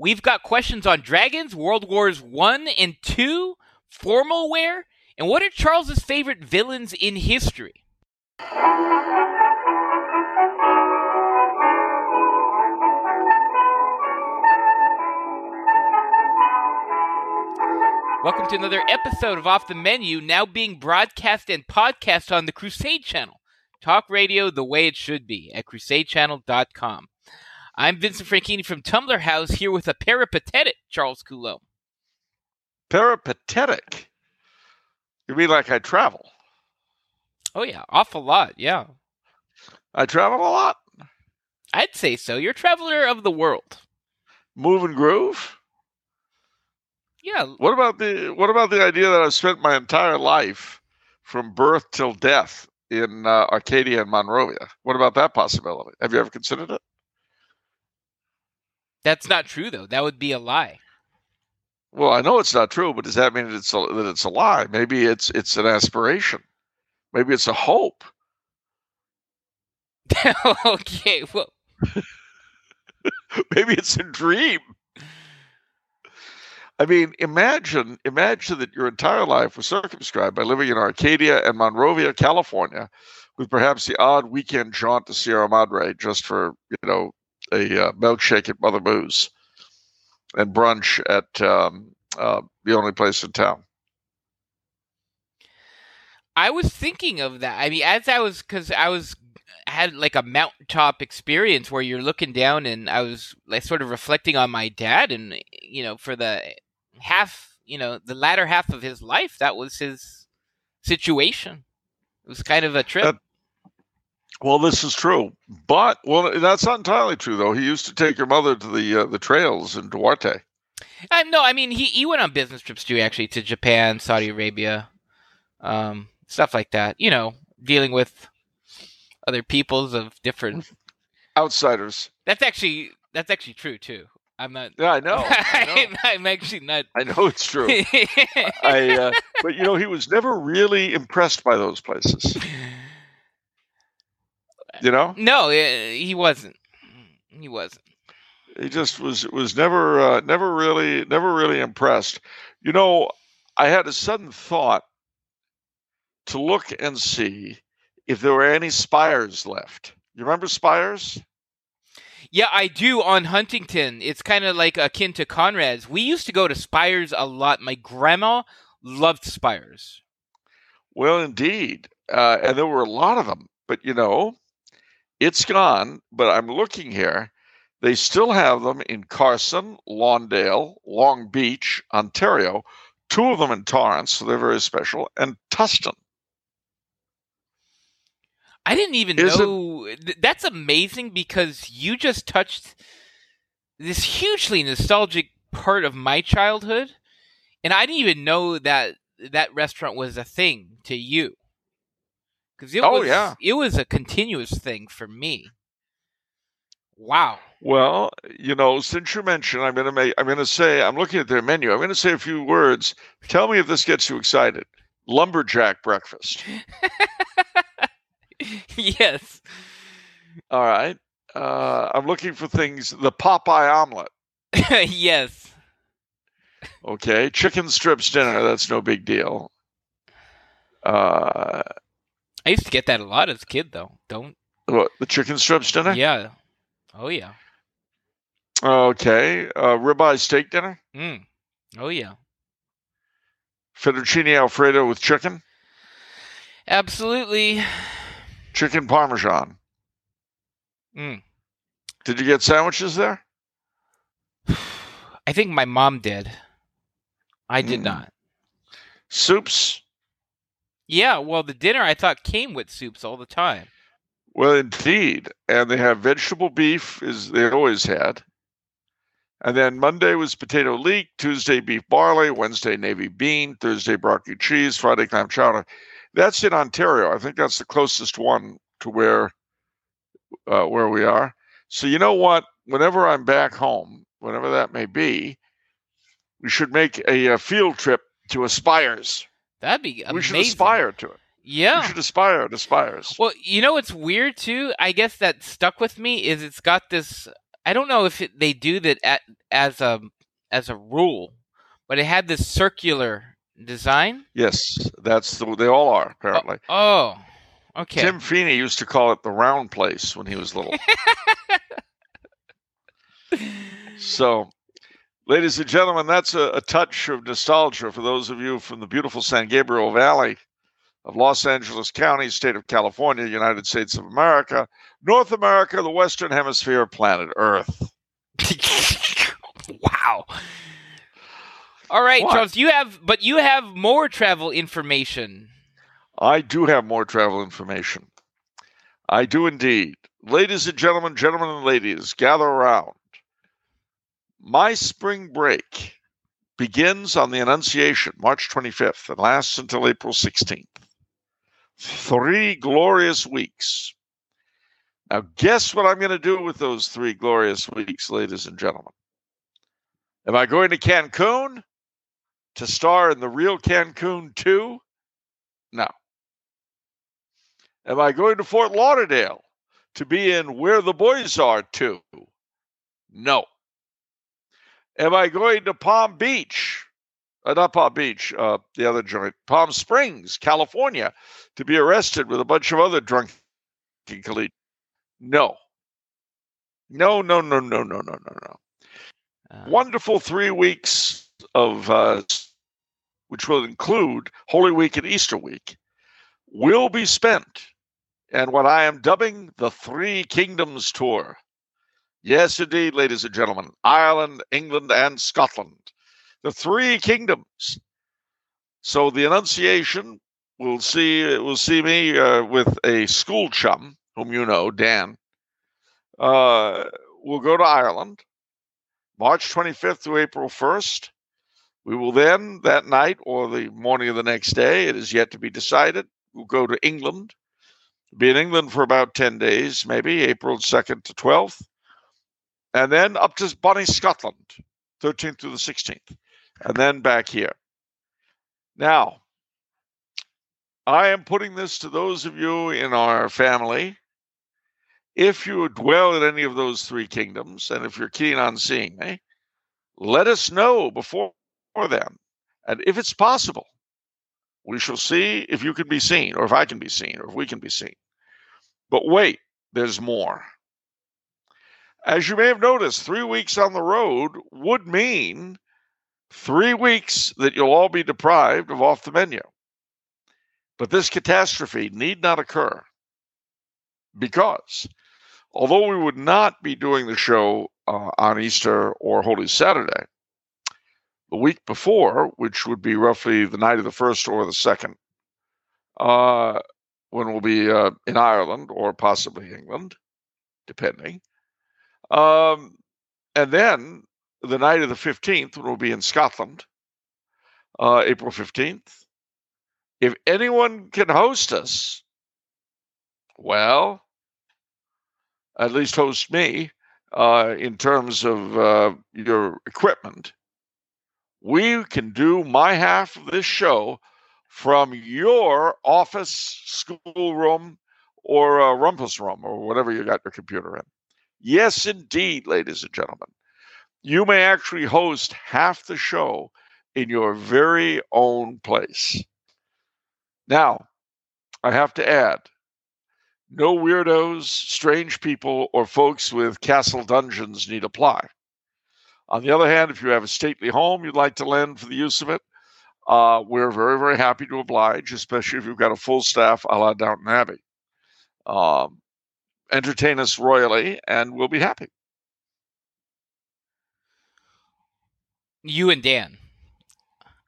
We've got questions on dragons, World Wars One and Two, formal wear, and what are Charles's favorite villains in history? Welcome to another episode of Off the Menu, now being broadcast and podcast on the Crusade Channel. Talk radio the way it should be at crusadechannel.com. I'm Vincent Franchini from Tumblar House here with a peripatetic Charles Coulombe. Peripatetic? You mean like I travel? Oh, yeah, awful lot, yeah. I travel a lot. I'd say so. You're a traveler of the world. Move and groove? Yeah. What about the what about the idea that I've spent my entire life from birth till death in uh, Arcadia and Monrovia? What about that possibility? Have you ever considered it? That's not true, though. That would be a lie. Well, I know it's not true, but does that mean that it's a, that it's a lie? Maybe it's it's an aspiration. Maybe it's a hope. okay, well, maybe it's a dream. I mean, imagine imagine that your entire life was circumscribed by living in Arcadia and Monrovia, California, with perhaps the odd weekend jaunt to Sierra Madre just for you know a uh, milkshake at Mother Boo's and brunch at um, uh, the only place in town. I was thinking of that. I mean, as I was, because I was had like a mountaintop experience where you're looking down, and I was like sort of reflecting on my dad, and you know, for the half, you know, the latter half of his life, that was his situation. It was kind of a trip. Well, this is true, but well, that's not entirely true though. He used to take your mother to the uh, the trails in Duarte. Uh, no, I mean he he went on business trips too, actually, to Japan, Saudi Arabia, um, stuff like that. You know, dealing with other peoples of different outsiders. That's actually that's actually true too. I'm not. Yeah, I know. I know. I'm actually not. I know it's true. I, uh, but you know, he was never really impressed by those places. You know? No, he wasn't. He wasn't. He just was was never uh, never really never really impressed. You know, I had a sudden thought to look and see if there were any spires left. You remember spires? Yeah, I do on Huntington. It's kind of like akin to Conrad's. We used to go to Spires a lot. My grandma loved Spires. Well, indeed. Uh, and there were a lot of them. But, you know, it's gone. But I'm looking here. They still have them in Carson, Lawndale, Long Beach, Ontario, two of them in Torrance, so they're very special, and Tustin. I didn't even Is know. It... That's amazing because you just touched this hugely nostalgic part of my childhood, and I didn't even know that that restaurant was a thing to you. Because it oh was, yeah, it was a continuous thing for me. Wow. Well, you know, since you mentioned, I'm gonna make, I'm gonna say, I'm looking at their menu. I'm gonna say a few words. Tell me if this gets you excited. Lumberjack breakfast. yes. All right. Uh, I'm looking for things. The Popeye omelet. yes. Okay. Chicken strips dinner. That's no big deal. Uh, I used to get that a lot as a kid, though. Don't. What, the chicken strips dinner? Yeah. Oh, yeah. Okay. Uh, ribeye steak dinner? Mm. Oh, yeah. Fettuccine Alfredo with chicken? Absolutely chicken parmesan. Mm. Did you get sandwiches there? I think my mom did. I did mm. not. Soups? Yeah, well, the dinner I thought came with soups all the time. Well, indeed, and they have vegetable beef, as they always had. And then Monday was potato leek, Tuesday beef barley, Wednesday navy bean, Thursday broccoli cheese, Friday clam chowder. That's in Ontario. I think that's the closest one to where uh, where we are. So you know what? Whenever I'm back home, whenever that may be, we should make a, a field trip to Aspires. That'd be amazing. We should aspire to it. Yeah. We should aspire to Aspires. Well, you know what's weird too? I guess that stuck with me is it's got this. I don't know if it, they do that at as a as a rule, but it had this circular design. Yes, that's the they all are apparently. Oh, oh okay. Tim Feeney used to call it the round place when he was little. so, ladies and gentlemen, that's a, a, touch of nostalgia for those of you from the beautiful San Gabriel Valley of Los Angeles County, state of California, United States of America, North America, the Western Hemisphere, planet Earth. wow. All right, What? Charles, you have but you have more travel information. I do have more travel information. I do indeed. Ladies and gentlemen, gentlemen and ladies, gather around. My spring break begins on the Annunciation, March 25th, and lasts until April 16th. Three glorious weeks. Now, guess what I'm going to do with those three glorious weeks, ladies and gentlemen? Am I going to Cancun to star in the real Cancun 2? No. Am I going to Fort Lauderdale to be in Where the Boys Are 2? No. Am I going to Palm Beach? Uh, not Palm Beach, uh, the other joint, Palm Springs, California, to be arrested with a bunch of other drunken colleagues? No. No, no, no, no, no, no, no, no Uh, wonderful three weeks of uh, which will include holy week and easter week will be spent and what i am dubbing the three kingdoms tour yes indeed ladies and gentlemen ireland england and scotland the three kingdoms so the annunciation will see will see me uh, with a school chum whom you know dan uh, we'll go to ireland March 25th to April 1st. We will then, that night or the morning of the next day, it is yet to be decided, we'll go to England. Be in England for about 10 days, maybe April 2nd to 12th. And then up to Bonnie, Scotland, 13th to the 16th. And then back here. Now, I am putting this to those of you in our family if you dwell in any of those three kingdoms, and if you're keen on seeing me, let us know before then. And if it's possible, we shall see if you can be seen, or if I can be seen, or if we can be seen. But wait, there's more. As you may have noticed, three weeks on the road would mean three weeks that you'll all be deprived of off the menu. But this catastrophe need not occur because although we would not be doing the show uh, on Easter or Holy Saturday, the week before, which would be roughly the night of the first or the second, uh, when we'll be uh, in Ireland or possibly England, depending. Um, and then the night of the 15th, when we'll be in Scotland, uh, April 15th. If anyone can host us, well, at least host me uh, in terms of uh, your equipment, we can do my half of this show from your office, school room, or uh, rumpus room, or whatever you got your computer in. Yes, indeed, ladies and gentlemen. You may actually host half the show in your very own place. Now, I have to add, no weirdos, strange people, or folks with castle dungeons need apply. On the other hand, if you have a stately home you'd like to lend for the use of it, uh, we're very, very happy to oblige, especially if you've got a full staff a la Downton Abbey. Um, entertain us royally, and we'll be happy. you and Dan.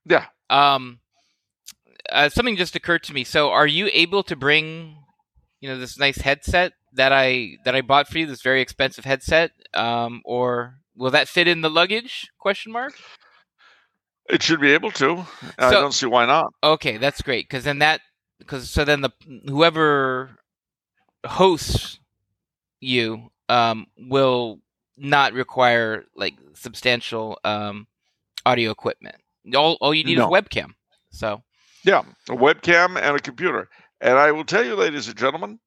Yeah. Um, uh, something just occurred to me. So, are you able to bring, you know, this nice headset that I that I bought for you? This very expensive headset, um, or will that fit in the luggage? Question mark. It should be able to. I don't see why not. Okay, that's great because then that because so then the whoever hosts you um, will not require like substantial um, audio equipment. All all you need No. is webcam. So Yeah, a webcam and a computer. And I will tell you, ladies and gentlemen,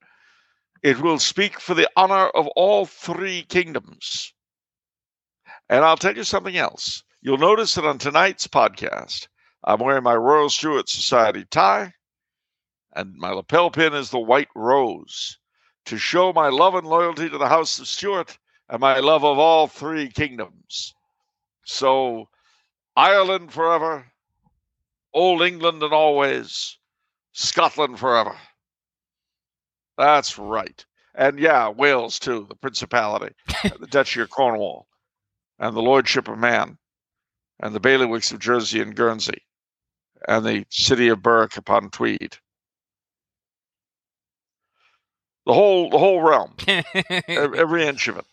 it will speak for the honor of all three kingdoms. And I'll tell you something else. You'll notice that on tonight's podcast, I'm wearing my Royal Stuart Society tie, and my lapel pin is the white rose to show my love and loyalty to the House of Stuart and my love of all three kingdoms. So, Ireland forever, Old England and always, Scotland forever. That's right. And yeah, Wales too, the Principality, the Duchy of Cornwall, and the Lordship of Man, and the bailiwicks of Jersey and Guernsey, and the city of Berwick upon Tweed. The whole the whole realm, every inch of it,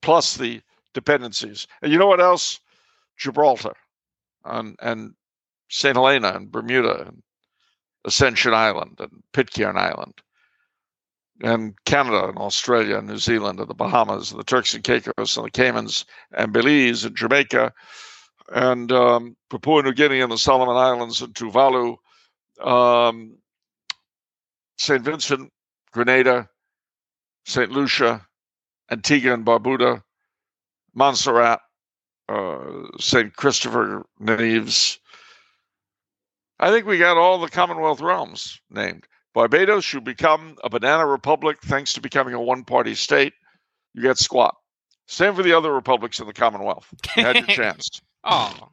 plus the dependencies. And you know what else? Gibraltar, and and Saint Helena and Bermuda and Ascension Island and Pitcairn Island and Canada and Australia and New Zealand and the Bahamas and the Turks and Caicos and the Caymans and Belize and Jamaica and um, Papua New Guinea and the Solomon Islands and Tuvalu, um, St. Vincent, Grenada, St. Lucia, Antigua and Barbuda, Montserrat, uh, St. Christopher Nevis. I think we got all the Commonwealth realms named. Barbados should become a banana republic thanks to becoming a one party state. You get squat. Same for the other republics in the Commonwealth. You had your chance. Oh.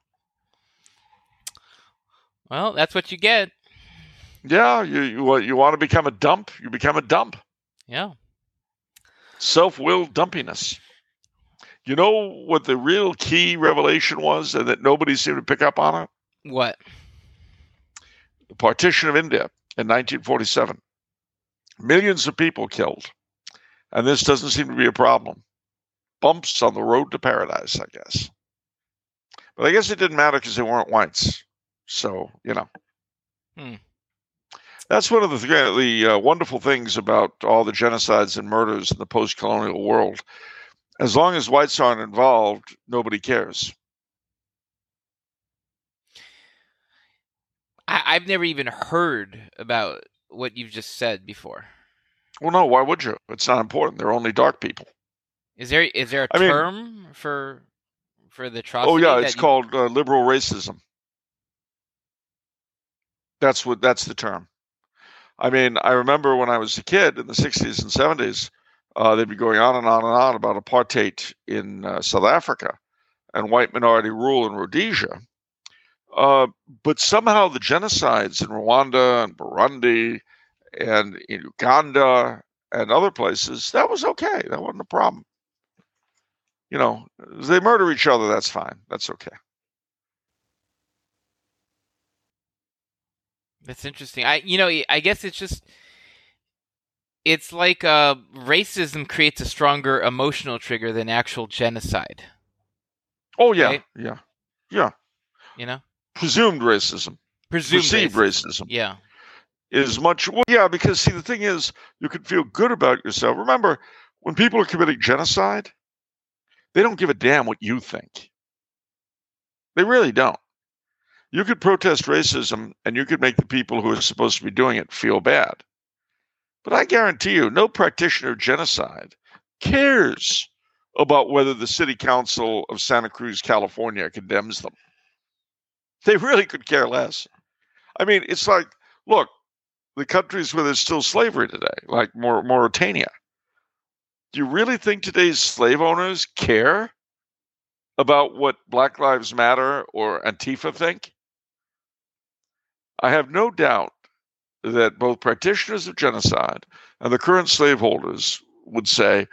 Well, that's what you get. Yeah, you you, you want to become a dump, you become a dump. Yeah. Self-willed dumpiness. You know what the real key revelation was, and that nobody seemed to pick up on it? What? The partition of India in 1947. Millions of people killed, and this doesn't seem to be a problem. Bumps on the road to paradise, I guess. But I guess it didn't matter because they weren't whites. So, you know. Hmm. That's one of the, the uh, wonderful things about all the genocides and murders in the post colonial world. As long as whites aren't involved, nobody cares. I, have never even heard about what you've just said before. Well, no, why would you? It's not important. They're only dark people. Is there is there a I mean- term for for the atrocity? Oh yeah, it's you- called uh, liberal racism. That's what that's the term. I mean, I remember when I was a kid in the '60s and '70s, uh, they'd be going on and on and on about apartheid in uh, South Africa and white minority rule in Rhodesia. Uh, but somehow the genocides in Rwanda and Burundi and in Uganda and other places, that was okay. That wasn't a problem. You know, they murder each other, that's fine. That's okay. That's interesting. I you know I guess it's just it's like uh, racism creates a stronger emotional trigger than actual genocide. Oh yeah, Right? yeah, yeah. You know, Presumed racism, presumed perceived racism. racism Yeah. is much. Well, yeah, because see, the thing is, you can feel good about yourself. Remember, when people are committing genocide, they don't give a damn what you think. They really don't. You could protest racism, and you could make the people who are supposed to be doing it feel bad. But I guarantee you, no practitioner of genocide cares about whether the city council of Santa Cruz, California condemns them. They really could care less. I mean, it's like, look, the countries where there's still slavery today, like Maur- Mauritania. Do you really think today's slave owners care about what Black Lives Matter or Antifa think? I have no doubt that both practitioners of genocide and the current slaveholders would say,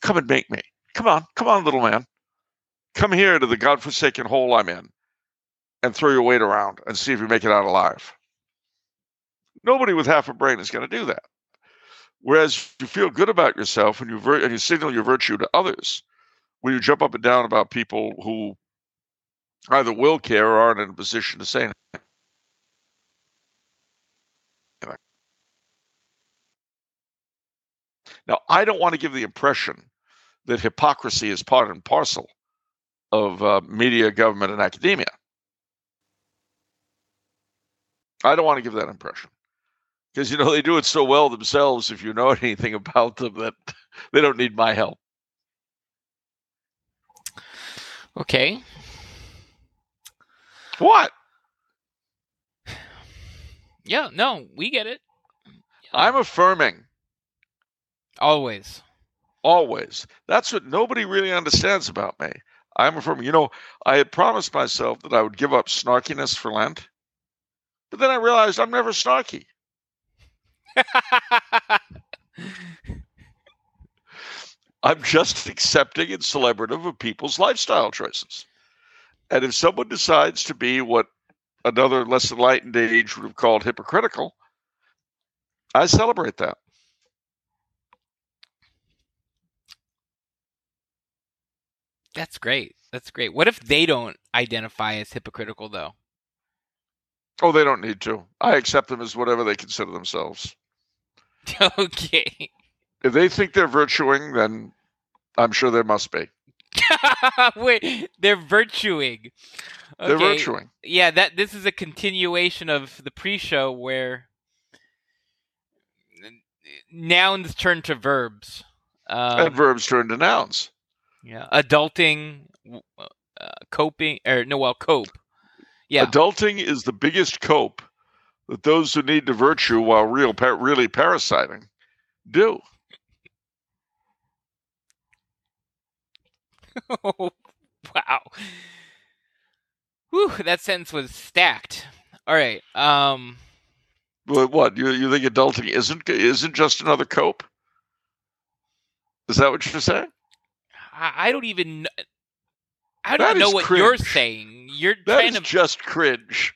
Come and make me. Come on, come on, little man. Come here to the godforsaken hole I'm in and throw your weight around and see if you make it out alive. Nobody with half a brain is going to do that. Whereas you feel good about yourself and you, vir- and you signal your virtue to others when you jump up and down about people who either will care or aren't in a position to say anything. Now, I don't want to give the impression that hypocrisy is part and parcel of uh, media, government, and academia. I don't want to give that impression because you know they do it so well themselves. If you know anything about them, that they don't need my help. Okay. What? Yeah, no, we get it. I'm affirming Always. always. That's what nobody really understands about me. I'm affirming. You know, I had promised myself that I would give up snarkiness for Lent, but then I realized I'm never snarky. I'm just accepting and celebrative of people's lifestyle choices. And if someone decides to be what another less enlightened age would have called hypocritical, I celebrate that. That's great. That's great. What if they don't identify as hypocritical though? Oh, they don't need to. I accept them as whatever they consider themselves. okay. If they think they're virtuing, then I'm sure there must be. Wait, they're virtuing. They're Okay, virtuing. Yeah, that this is a continuation of the pre-show where nouns turn to verbs. Um, and verbs turn to nouns. Yeah, adulting, uh, coping, or no, well, cope. Yeah, Adulting is the biggest cope that those who need to virtue while real pa- really parasiting do. wow. Whew, that sentence was stacked. All right. Um. But what you you think adulting isn't isn't just another cope? Is that what you're saying? I, I don't even. I don't even know what you're saying. You're That trying is to. just cringe.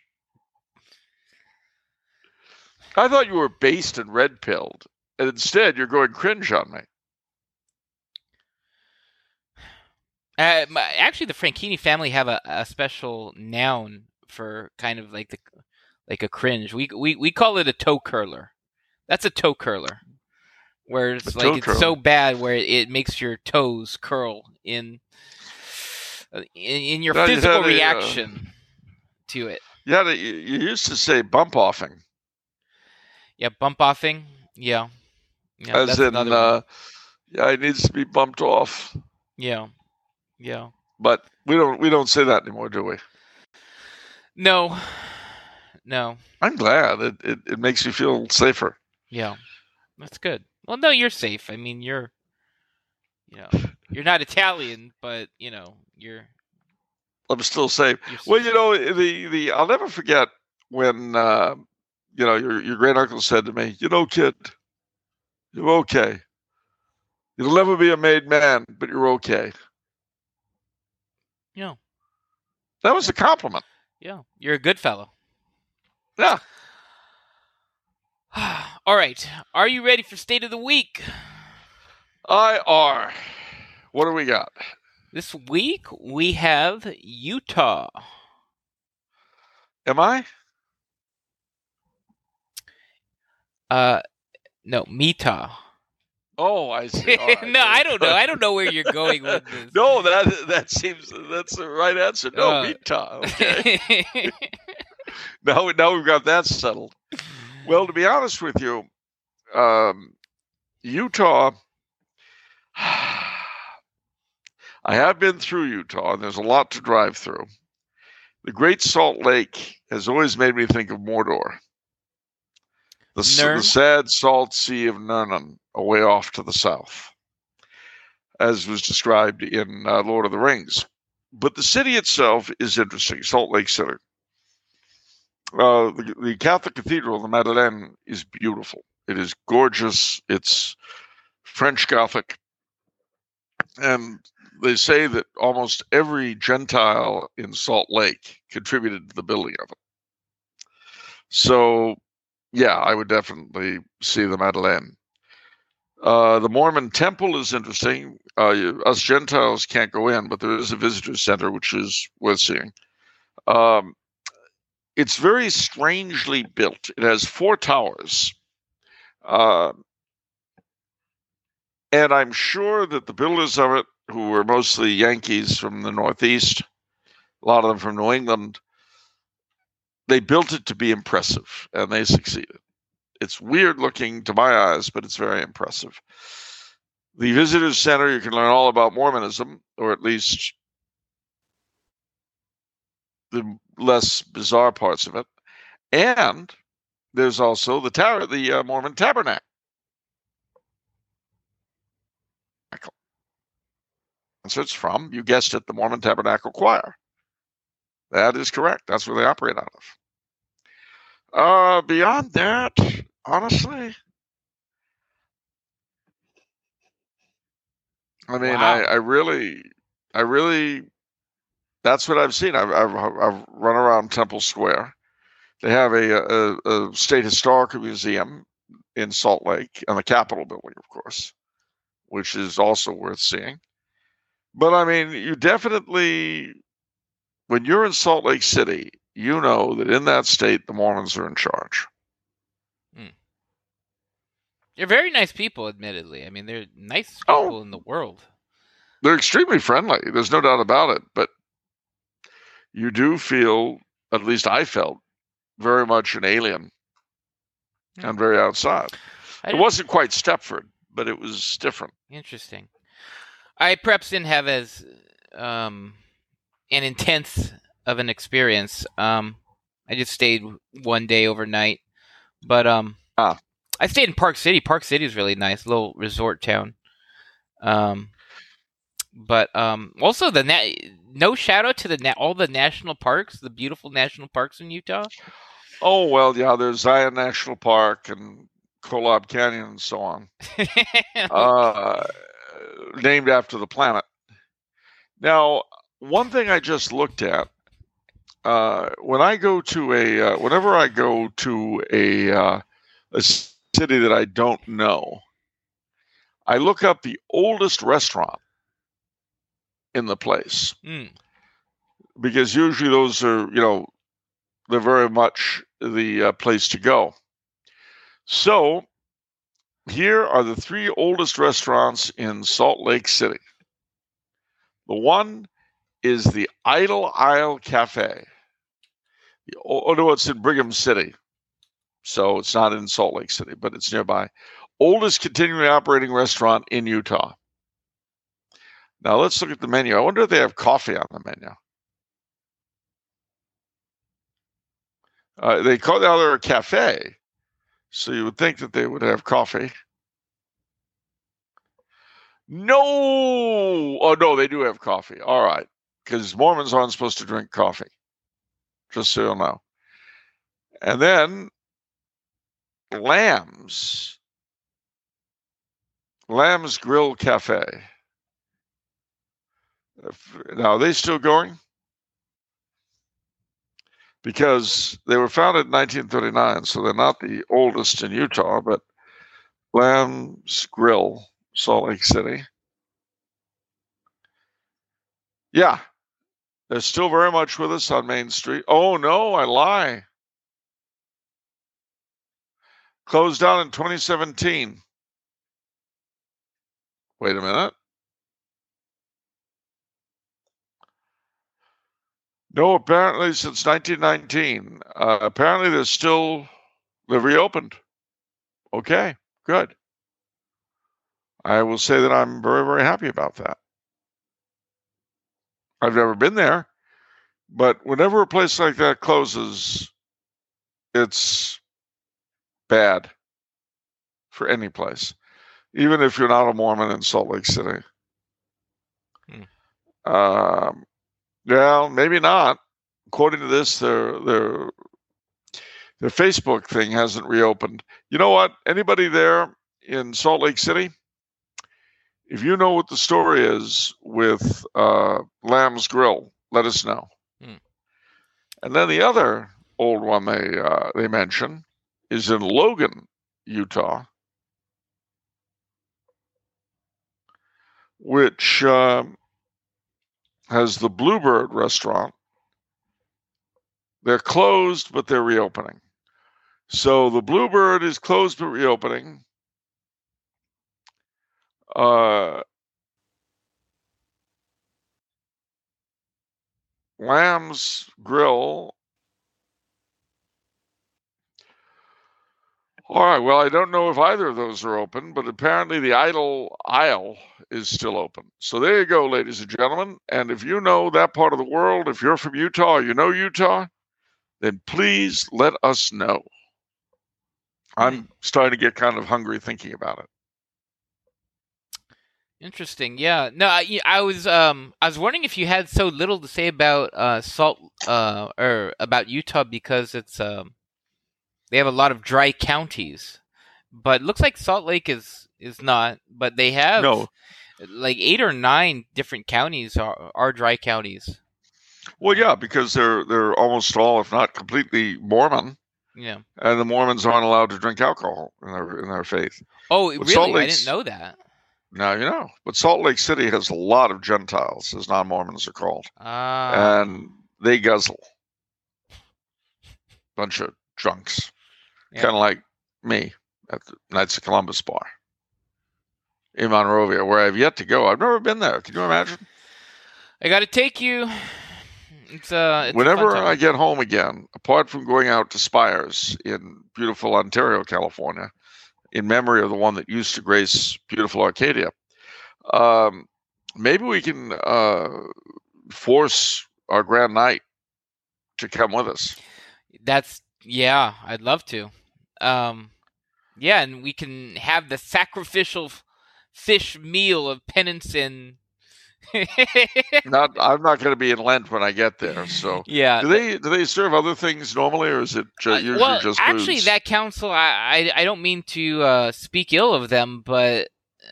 I thought you were based and red pilled, and instead you're going cringe on me. Uh, my, actually, the Franchini family have a, a special noun for kind of like the like a cringe. We we we call it a toe curler. That's a toe curler, where it's like it's so bad where it makes your toes curl in uh, in, in your No, you physical a, uh, reaction to it. Yeah, you, you used to say bump offing, Yeah, bump offing. Yeah, yeah. as in, uh, yeah, it needs to be bumped off. yeah, yeah. But we don't we don't say that anymore, do we? No, no. I'm glad. It it, it makes me feel safer. Yeah, that's good. Well, no, you're safe. I mean, you're, you know, you're not Italian, but you know, you're. I'm still safe. Well, you know, the the I'll never forget when uh, you know your your great uncle said to me, "You know, kid, you're okay. You'll never be a made man, but you're okay." Yeah, That was a compliment. yeah, you're a good fellow. Yeah. All right, are you ready for state of the week? I are. What do we got? This week we have Utah. Am I? Uh, no, Mita. Oh, I see. Right. no, I don't know. I don't know where you're going with this. no, that that seems that's the right answer. No, Uh, Utah. Okay. now, now we've got that settled. Well, to be honest with you, um, Utah. I have been through Utah, and there's a lot to drive through. The Great Salt Lake has always made me think of Mordor. The, the sad salt sea of Nurnen, away off to the south, as was described in uh, Lord of the Rings. But the city itself is interesting, Salt Lake City. The, the Catholic Cathedral, the Madeleine, is beautiful. It is gorgeous. It's French Gothic. And they say that almost every Gentile in Salt Lake contributed to the building of it. So, yeah, I would definitely see the Madeleine. Uh, the Mormon temple is interesting. Uh, us Gentiles can't go in, but there is a visitor center, which is worth seeing. Um, it's very strangely built. It has four towers. Uh, and I'm sure that the builders of it, who were mostly Yankees from the Northeast, a lot of them from New England, they built it to be impressive, and they succeeded. It's weird looking to my eyes, but it's very impressive. The Visitors Center, you can learn all about Mormonism, or at least the less bizarre parts of it. And there's also the tower, the uh, Mormon Tabernacle. And so it's from, you guessed it, the Mormon Tabernacle Choir. That is correct. That's where they operate out of. Uh, beyond that, honestly, I mean, Wow. I, I really, I really, that's what I've seen. I've, I've, I've run around Temple Square. They have a, a, a state historical museum in Salt Lake and the Capitol building, of course, which is also worth seeing. But I mean, you definitely, when you're in Salt Lake City, you know that in that state, the Mormons are in charge. Hmm. They're very nice people, admittedly. I mean, they're nice Oh. people in the world. They're extremely friendly. There's no doubt about it. But you do feel, at least I felt, very much an alien Hmm. and very outside. It wasn't quite Stepford, but it was different. Interesting. I perhaps didn't have as um, an intense of an experience. Um, I just stayed one day overnight, but um, Ah. I stayed in Park City. Park City is really nice, little resort town. Um, but um, also the na- no shout out to the na- all the national parks, the beautiful national parks in Utah. Oh, well, yeah, there's Zion National Park and Kolob Canyon and so on. uh, named after the planet. Now, one thing I just looked at uh, when I go to a, uh, whenever I go to a, uh, a city that I don't know, I look up the oldest restaurant in the place Hmm. because usually those are, you know, they're very much the uh, place to go. So here are the three oldest restaurants in Salt Lake City. The one is the Idle Isle Cafe. The, oh, no, it's in Brigham City. So it's not in Salt Lake City, but it's nearby. Oldest continually operating restaurant in Utah. Now let's look at the menu. I wonder if they have coffee on the menu. Uh, they call now they're a cafe, so you would think that they would have coffee. No, oh no, they do have coffee. All right, because Mormons aren't supposed to drink coffee. Just so you know. And then Lamb's, Lamb's Grill Cafe. Now, are they still going? Because they were founded in 1939, so they're not the oldest in Utah, but Lamb's Grill, Salt Lake City. Yeah, they're still very much with us on Main Street. Oh, no, I lie. Closed down in 2017. Wait a minute. No, apparently since 1919. Uh, apparently they're still they're reopened. Okay, good. I will say that I'm very very happy about that. I've never been there, but whenever a place like that closes, it's bad for any place, even if you're not a Mormon in Salt Lake City. Hmm. Um, well, maybe not. According to this, their their their Facebook thing hasn't reopened. You know what? Anybody there in Salt Lake City? If you know what the story is with uh, Lamb's Grill, let us know. Hmm. And then the other old one they uh, they mention is in Logan, Utah, which um, has the Bluebird restaurant. They're closed, but they're reopening. So the Bluebird is closed but reopening. Uh, Lamb's Grill. All right. Well, I don't know if either of those are open, but apparently the Idle Isle is still open. So there you go, ladies and gentlemen. And if you know that part of the world, if you're from Utah, you know Utah, then please let us know. I'm starting to get kind of hungry thinking about it. Interesting. Yeah. No, I, I was um I was wondering if you had so little to say about uh salt uh or about Utah because it's um they have a lot of dry counties, but it looks like Salt Lake is is not. But they have No. like eight or nine different counties are are dry counties. Well, yeah, because they're they're almost all, if not completely, Mormon, Yeah. and the Mormons aren't allowed to drink alcohol in their in their faith. Oh, But really? Salt I didn't know that. Now you know, but Salt Lake City has a lot of Gentiles, as non-Mormons are called, Ah. and they guzzle. Bunch of drunks, Yeah. kind of like me at the Knights of Columbus bar in Monrovia, where I've yet to go. I've never been there. Can you imagine? I got to take you. It's uh. It's Whenever. I get home again, apart from going out to Spires in beautiful Ontario, California, in memory of the one that used to grace beautiful Arcadia, um, maybe we can uh, force our Grand Knight to come with us. That's yeah, I'd love to. Um, yeah, and we can have the sacrificial fish meal of penance and. Not, I'm not going to be in Lent when I get there. So, yeah. do they do they serve other things normally, or is it ju- Uh, well, just actually, booze? that council, I, I, I don't mean to uh, speak ill of them, but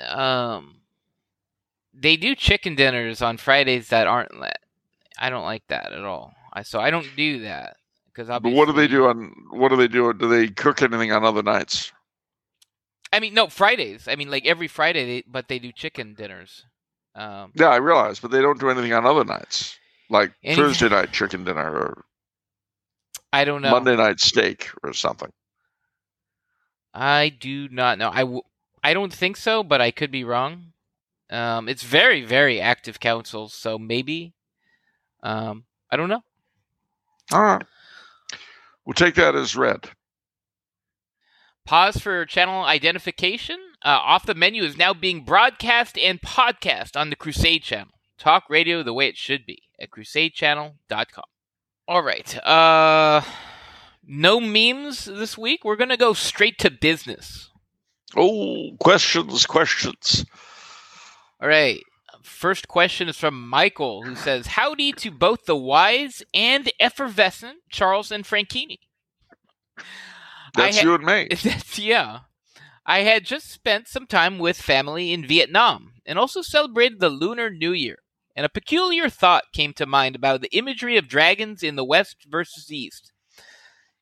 um, they do chicken dinners on Fridays that aren't. Le- I don't like that at all. I so I don't do that because But what do they do on what do they do? Do they cook anything on other nights? I mean, no Fridays. I mean, like every Friday, they, but they do chicken dinners. Um, Yeah, I realize, but they don't do anything on other nights, like Any- Thursday night chicken dinner or I don't know. Monday night steak or something. I do not know. I, w- I don't think so, but I could be wrong. Um, it's very, very active council, so maybe. Um, I don't know. All right, we'll take that as read. Pause for channel identification. Uh, off the menu is now being broadcast and podcast on the Crusade channel. Talk radio the way it should be at crusadechannel.com. All right. Uh, no memes this week. We're going to go straight to business. Oh, questions, questions. All right. First question is from Michael, who says, Howdy to both the wise and effervescent Charles and Franchini. That's ha- you and me. That's yeah. I had just spent some time with family in Vietnam and also celebrated the Lunar New Year. And a peculiar thought came to mind about the imagery of dragons in the West versus East.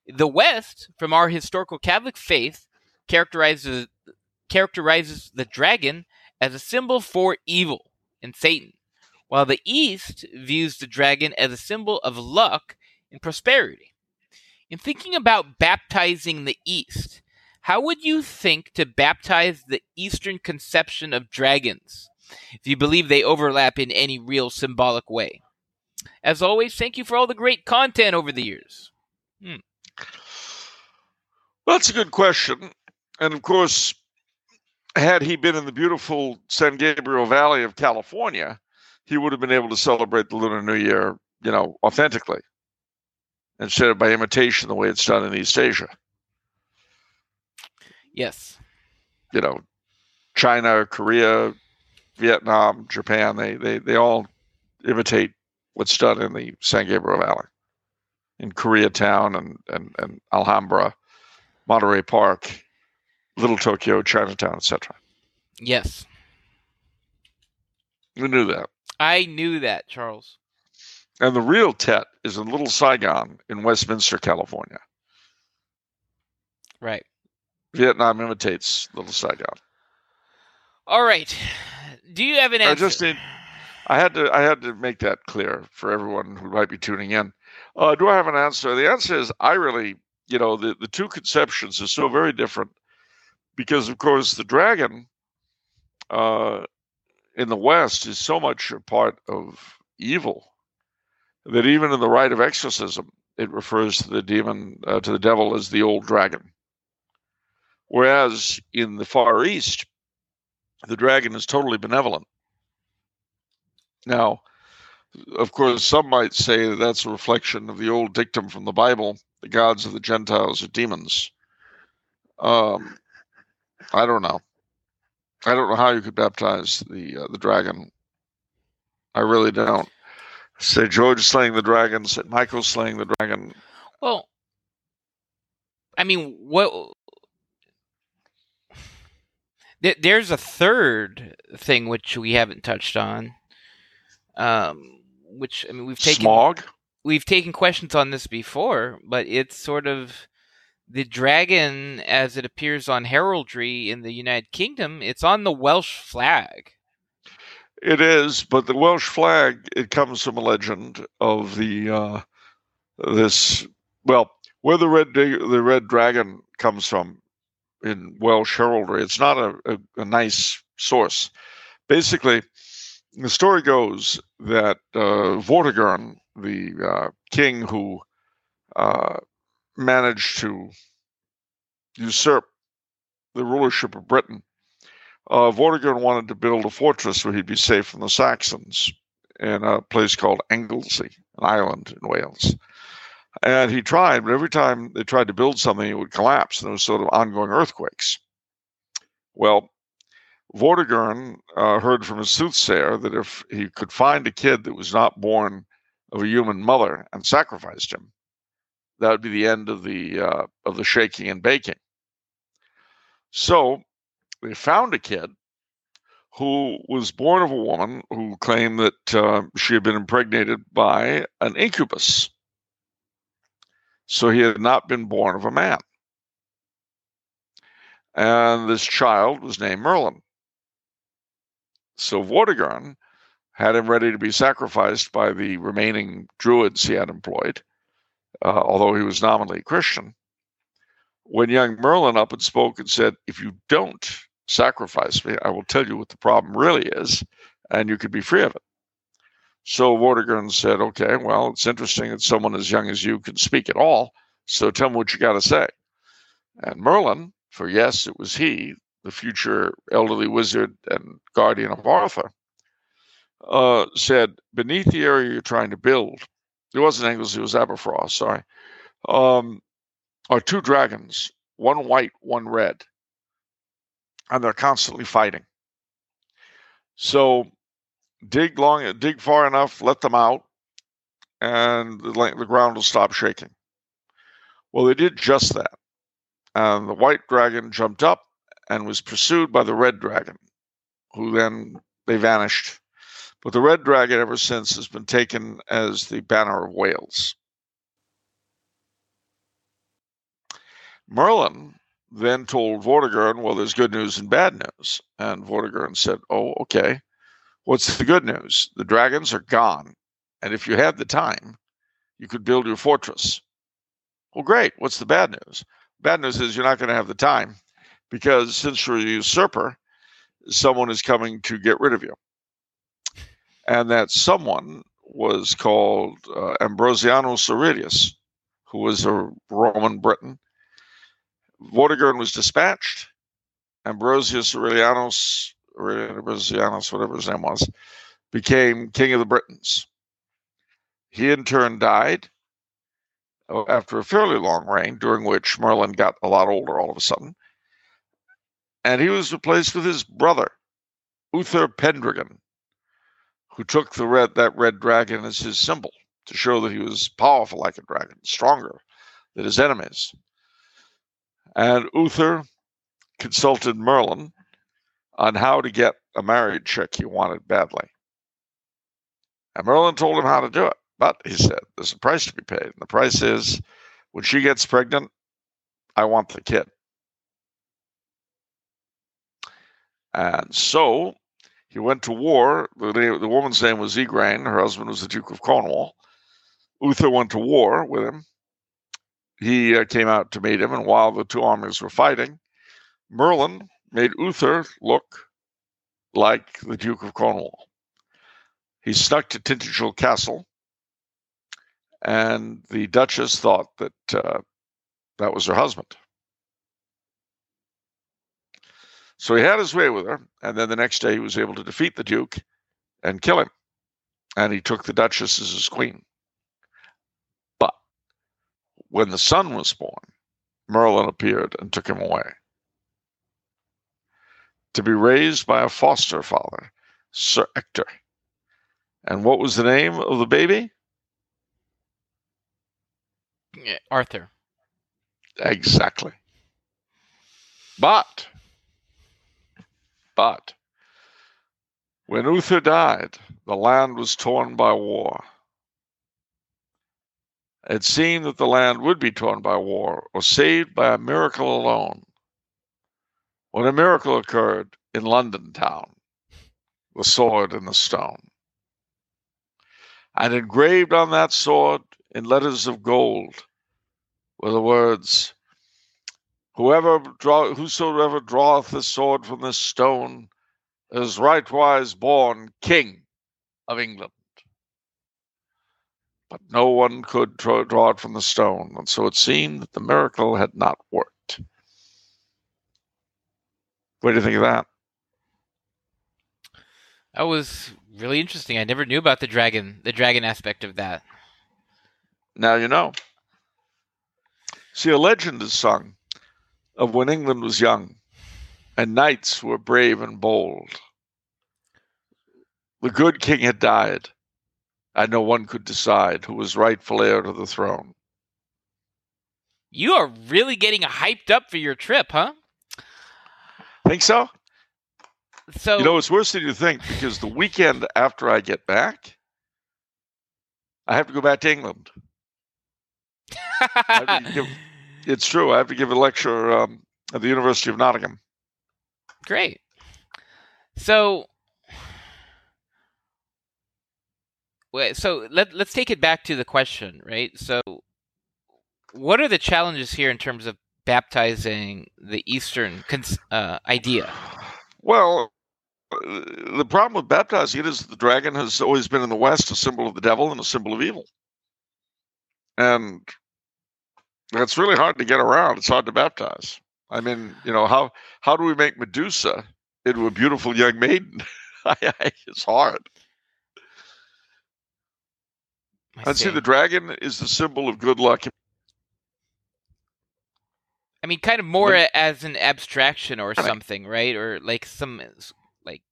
The West, from our historical Catholic faith, characterizes characterizes the dragon as a symbol for evil and Satan, while the East views the dragon as a symbol of luck and prosperity. In thinking about baptizing the East, how would you think to baptize the Eastern conception of dragons, if you believe they overlap in any real symbolic way? As always, thank you for all the great content over the years. Hmm. That's a good question. And of course, had he been in the beautiful San Gabriel Valley of California, he would have been able to celebrate the Lunar New Year, you know, authentically instead of by imitation the way it's done in East Asia. Yes. You know, China, Korea, Vietnam, Japan, they, they, they all imitate what's done in the San Gabriel Valley, in Koreatown and, and, and Alhambra, Monterey Park, Little Tokyo, Chinatown, etc. Yes. We knew that. I knew that, Charles. And the real Tet is in Little Saigon in Westminster, California. Right. Vietnam imitates Little Saigon. All right. Do you have an answer? I just need- I had to I had to make that clear for everyone who might be tuning in. Uh, do I have an answer? The answer is I really, you know, the, the two conceptions are so very different because, of course, the dragon uh, in the West is so much a part of evil that even in the rite of exorcism, it refers to the demon, uh, to the devil as the old dragon. Whereas in the Far East, the dragon is totally benevolent. Now, of course, some might say that that's a reflection of the old dictum from the Bible the gods of the Gentiles are demons. Um, I don't know. I don't know how you could baptize the uh, the dragon. I really don't. Say George slaying the dragon, say Michael slaying the dragon. Well, I mean, what? There's a third thing which we haven't touched on. Um, which I mean, we've taken smog. We've taken questions on this before, but it's sort of the dragon as it appears on heraldry in the United Kingdom. It's on the Welsh flag. It is, but the Welsh flag it comes from a legend of the uh, this well where the red the red dragon comes from in Welsh heraldry. It's not a, a, a nice source. Basically, the story goes that uh, Vortigern, the uh, king who uh, managed to usurp the rulership of Britain, uh, Vortigern wanted to build a fortress where he'd be safe from the Saxons in a place called Anglesey, an island in Wales. And he tried, but every time they tried to build something, it would collapse. And there was sort of ongoing earthquakes. Well, Vortigern uh, heard from his soothsayer that if he could find a kid that was not born of a human mother and sacrificed him, that would be the end of the uh, of the shaking and baking. So they found a kid who was born of a woman who claimed that uh, she had been impregnated by an incubus. So he had not been born of a man. And this child was named Merlin. So Vortigern had him ready to be sacrificed by the remaining druids he had employed, uh, although he was nominally Christian. When young Merlin up and spoke and said, If you don't sacrifice me, I will tell you what the problem really is, and you could be free of it. So Vortigern said, Okay, well, it's interesting that someone as young as you can speak at all, so tell me what you got to say. And Merlin, for yes, it was he, the future elderly wizard and guardian of Arthur, uh, said, Beneath the area you're trying to build, it wasn't Anglesey, it was Aberfrost, sorry, um, are two dragons, one white, one red. And they're constantly fighting. So dig long, dig far enough, let them out, and the, the ground will stop shaking. Well, they did just that. And the white dragon jumped up and was pursued by the red dragon, who then they vanished. But the red dragon ever since has been taken as the banner of Wales. Merlin then told Vortigern, well, there's good news and bad news. And Vortigern said, oh, okay. What's the good news? The dragons are gone. And if you had the time, you could build your fortress. Well, great. What's the bad news? Bad news is you're not going to have the time because since you're a usurper, someone is coming to get rid of you. And that someone was called uh, Ambrosianus Aurelius, who was a Roman Briton. Vortigern was dispatched. Ambrosius Aurelianus, Aurelianus, whatever his name was, became king of the Britons. He in turn died uh, after a fairly long reign, during which Merlin got a lot older all of a sudden and he was replaced with his brother, Uther Pendragon, who took the red that red dragon as his symbol to show that he was powerful like a dragon, stronger than his enemies. And Uther consulted Merlin on how to get a married chick he wanted badly. And Merlin told him how to do it. But he said, there's a price to be paid. And the price is when she gets pregnant, I want the kid. And so he went to war. The, the woman's name was Igraine. Her husband was the Duke of Cornwall. Uther went to war with him. He uh, came out to meet him, and while the two armies were fighting, Merlin made Uther look like the Duke of Cornwall. He snuck to Tintagel Castle, and the Duchess thought that uh, that was her husband. So he had his way with her, and then the next day he was able to defeat the Duke and kill him. And he took the Duchess as his queen. But when the son was born, Merlin appeared and took him away. To be raised by a foster father, Sir Ector. And what was the name of the baby? Arthur. Exactly. But, but, when Uther died, the land was torn by war. It seemed that the land would be torn by war or saved by a miracle alone. When a miracle occurred in London town, the sword and the stone. And engraved on that sword in letters of gold were the words, Whoever draw, whosoever draweth the sword from the stone is rightwise born king of England. But no one could draw, draw it from the stone, and so it seemed that the miracle had not worked. What do you think of that? That was really interesting. I never knew about the dragon, the dragon aspect of that. Now you know. See, a legend is sung of when England was young and knights were brave and bold. The good king had died, and no one could decide who was rightful heir to the throne. You are really getting hyped up for your trip, huh? Think so? So You know, it's worse than you think because the weekend after I get back, I have to go back to England. I have to give- It's true. I have to give a lecture um, at the University of Nottingham. Great. So, wait, so let let's take it back to the question, right? So, what are the challenges here in terms of baptizing the Eastern cons- uh, idea? Well, the problem with baptizing it is the dragon has always been in the West a symbol of the devil and a symbol of evil. And that's really hard to get around. It's hard to baptize. I mean, you know, how how do we make Medusa into a beautiful young maiden? it's hard. I And see, see. the dragon is the symbol of good luck. I mean, kind of more as an abstraction or something, right? Or like some like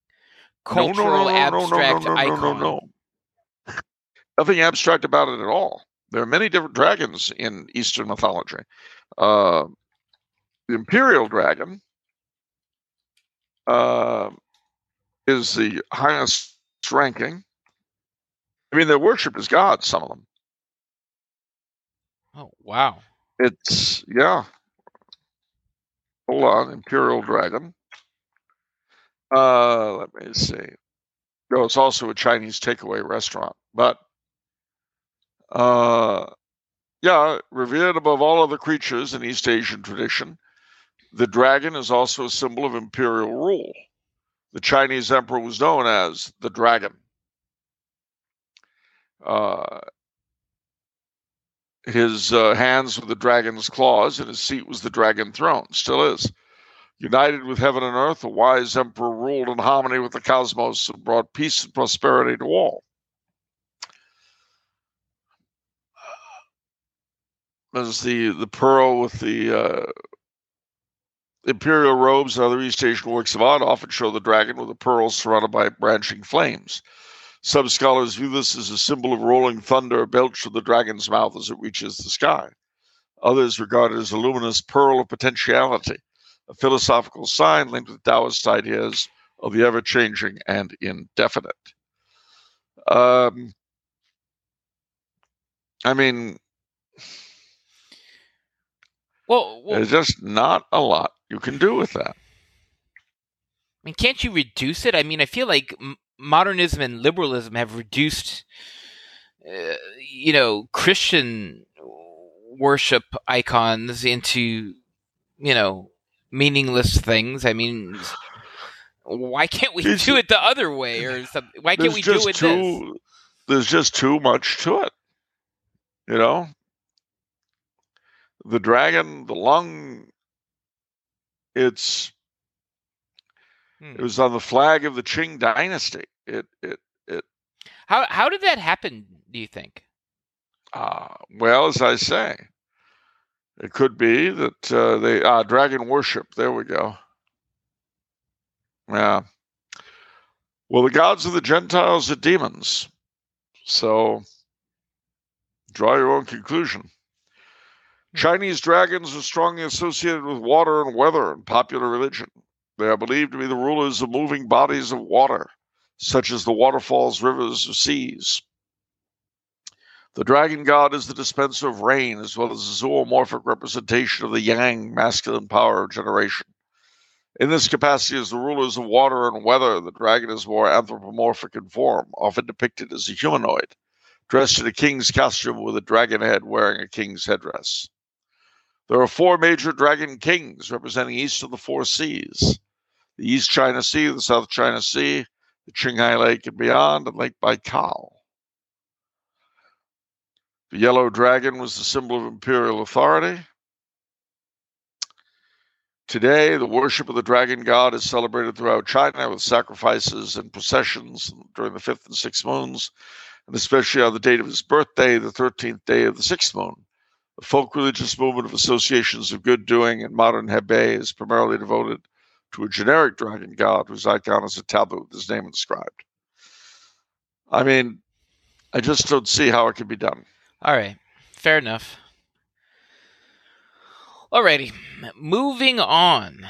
cultural no, no, no, abstract icon. no, no, no. Nothing abstract about it at all. There are many different dragons in Eastern mythology. Uh, the imperial dragon uh, is the highest ranking. I mean, they're worshipped as gods. Some of them. Oh wow! It's yeah. Hold on, imperial dragon. Uh, let me see. No, it's also a Chinese takeaway restaurant, but uh, yeah, revered above all other creatures in East Asian tradition, the dragon is also a symbol of imperial rule. The Chinese emperor was known as the dragon. Uh, his uh, hands were the dragon's claws, and his seat was the dragon throne. Still is. United with heaven and earth, a wise emperor ruled in harmony with the cosmos and brought peace and prosperity to all. As the the pearl with the uh, imperial robes and other East Asian works of art often show the dragon with a pearl surrounded by branching flames. Some scholars view this as a symbol of rolling thunder belched from the dragon's mouth as it reaches the sky. Others regard it as a luminous pearl of potentiality, a philosophical sign linked with Taoist ideas of the ever changing and indefinite. Um, I mean, Well, well there's just not a lot you can do with that. I mean, can't you reduce it? I mean, I feel like m- modernism and liberalism have reduced, uh, you know, Christian worship icons into, you know, meaningless things. I mean, why can't we It's- do it the other way or something? Why can't we do it too, this? There's just too much to it. You know, the dragon, the lung. It's Hmm. It was on the flag of the Qing dynasty. It it it. How how did that happen? Do you think? uh, well, as I say, it could be that uh, they ah dragon worship. There we go. Yeah. Well, the gods of the Gentiles are demons. So draw your own conclusion. Hmm. Chinese dragons are strongly associated with water and weather in popular religion. They are believed to be the rulers of moving bodies of water, such as the waterfalls, rivers, or seas. The dragon god is the dispenser of rain, as well as a zoomorphic representation of the yang, masculine power of generation. In this capacity, as the rulers of water and weather, the dragon is more anthropomorphic in form, often depicted as a humanoid, dressed in a king's costume with a dragon head wearing a king's headdress. There are four major dragon kings representing east of the four seas the East China Sea, the South China Sea, the Qinghai Lake and beyond, and Lake Baikal. The yellow dragon was the symbol of imperial authority. Today, the worship of the dragon god is celebrated throughout China with sacrifices and processions during the fifth and sixth moons, and especially on the date of his birthday, the 13th day of the sixth moon. The folk religious movement of associations of good doing in modern Hebei is primarily devoted to a generic dragon god whose icon is a tablet with his name inscribed. I mean, I just don't see how it can be done. All right, fair enough. Alrighty, moving on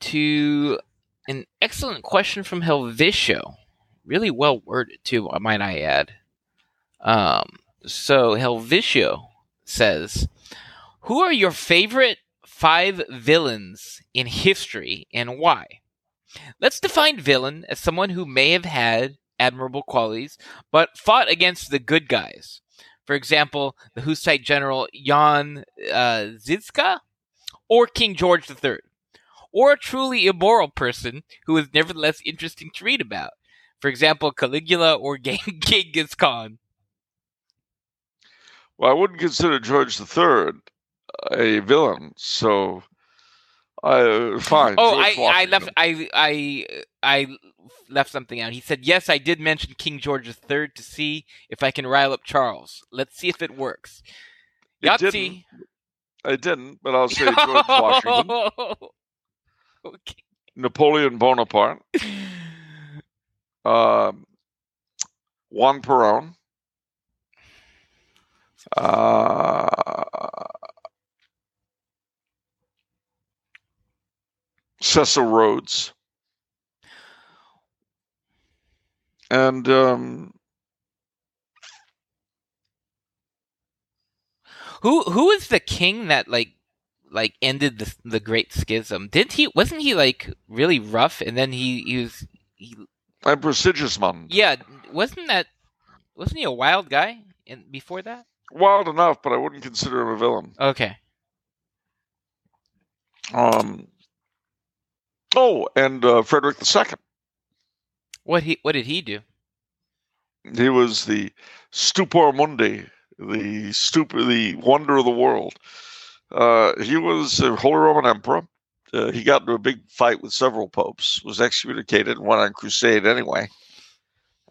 to an excellent question from Helvicio. Really well worded too, might I add. Um, so Helvicio says, "Who are your favorite five villains in history and why?" Let's define villain as someone who may have had admirable qualities, but fought against the good guys. For example, the Hussite general Jan uh, Zizka, or King George III, or a truly immoral person who is nevertheless interesting to read about. For example, Caligula or Genghis Khan. Well, I wouldn't consider George III a villain, so I fine. Oh, George I, I left I I I left something out. He said, "Yes, I did mention King George III to see if I can rile up Charles. Let's see if it works." It didn't. I didn't, but I'll say George Washington, okay. Napoleon Bonaparte, um, Juan Perón, uh, Cecil Rhodes, and um, Who who is the king that like like ended the the Great Schism? Didn't he? Wasn't he like really rough? And then he he was he Emperor Sigismund. yeah. Wasn't that wasn't he a wild guy? And before that? Wild enough, but I wouldn't consider him a villain. Okay. Um, oh, and uh, Frederick II. What he what did he do? He was the stupor mundi, the stupor, the wonder of the world. Uh, he was a Holy Roman Emperor. Uh, he got into a big fight with several popes, was excommunicated, and went on crusade anyway.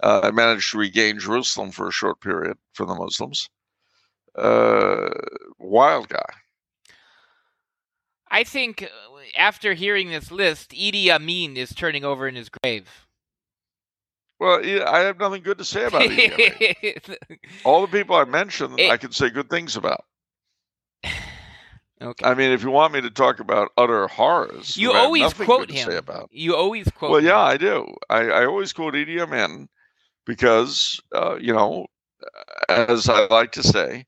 Uh, managed to regain Jerusalem for a short period for the Muslims. Uh, wild guy. I think uh, after hearing this list, Idi Amin is turning over in his grave. Well, I have nothing good to say about Idi Amin. All the people I mentioned, It- I can say good things about. okay. I mean, if you want me to talk about utter horrors, You always quote him. say about. You always quote. Well, him. yeah, I do. I, I always quote Idi Amin because, uh, you know, as I like to say,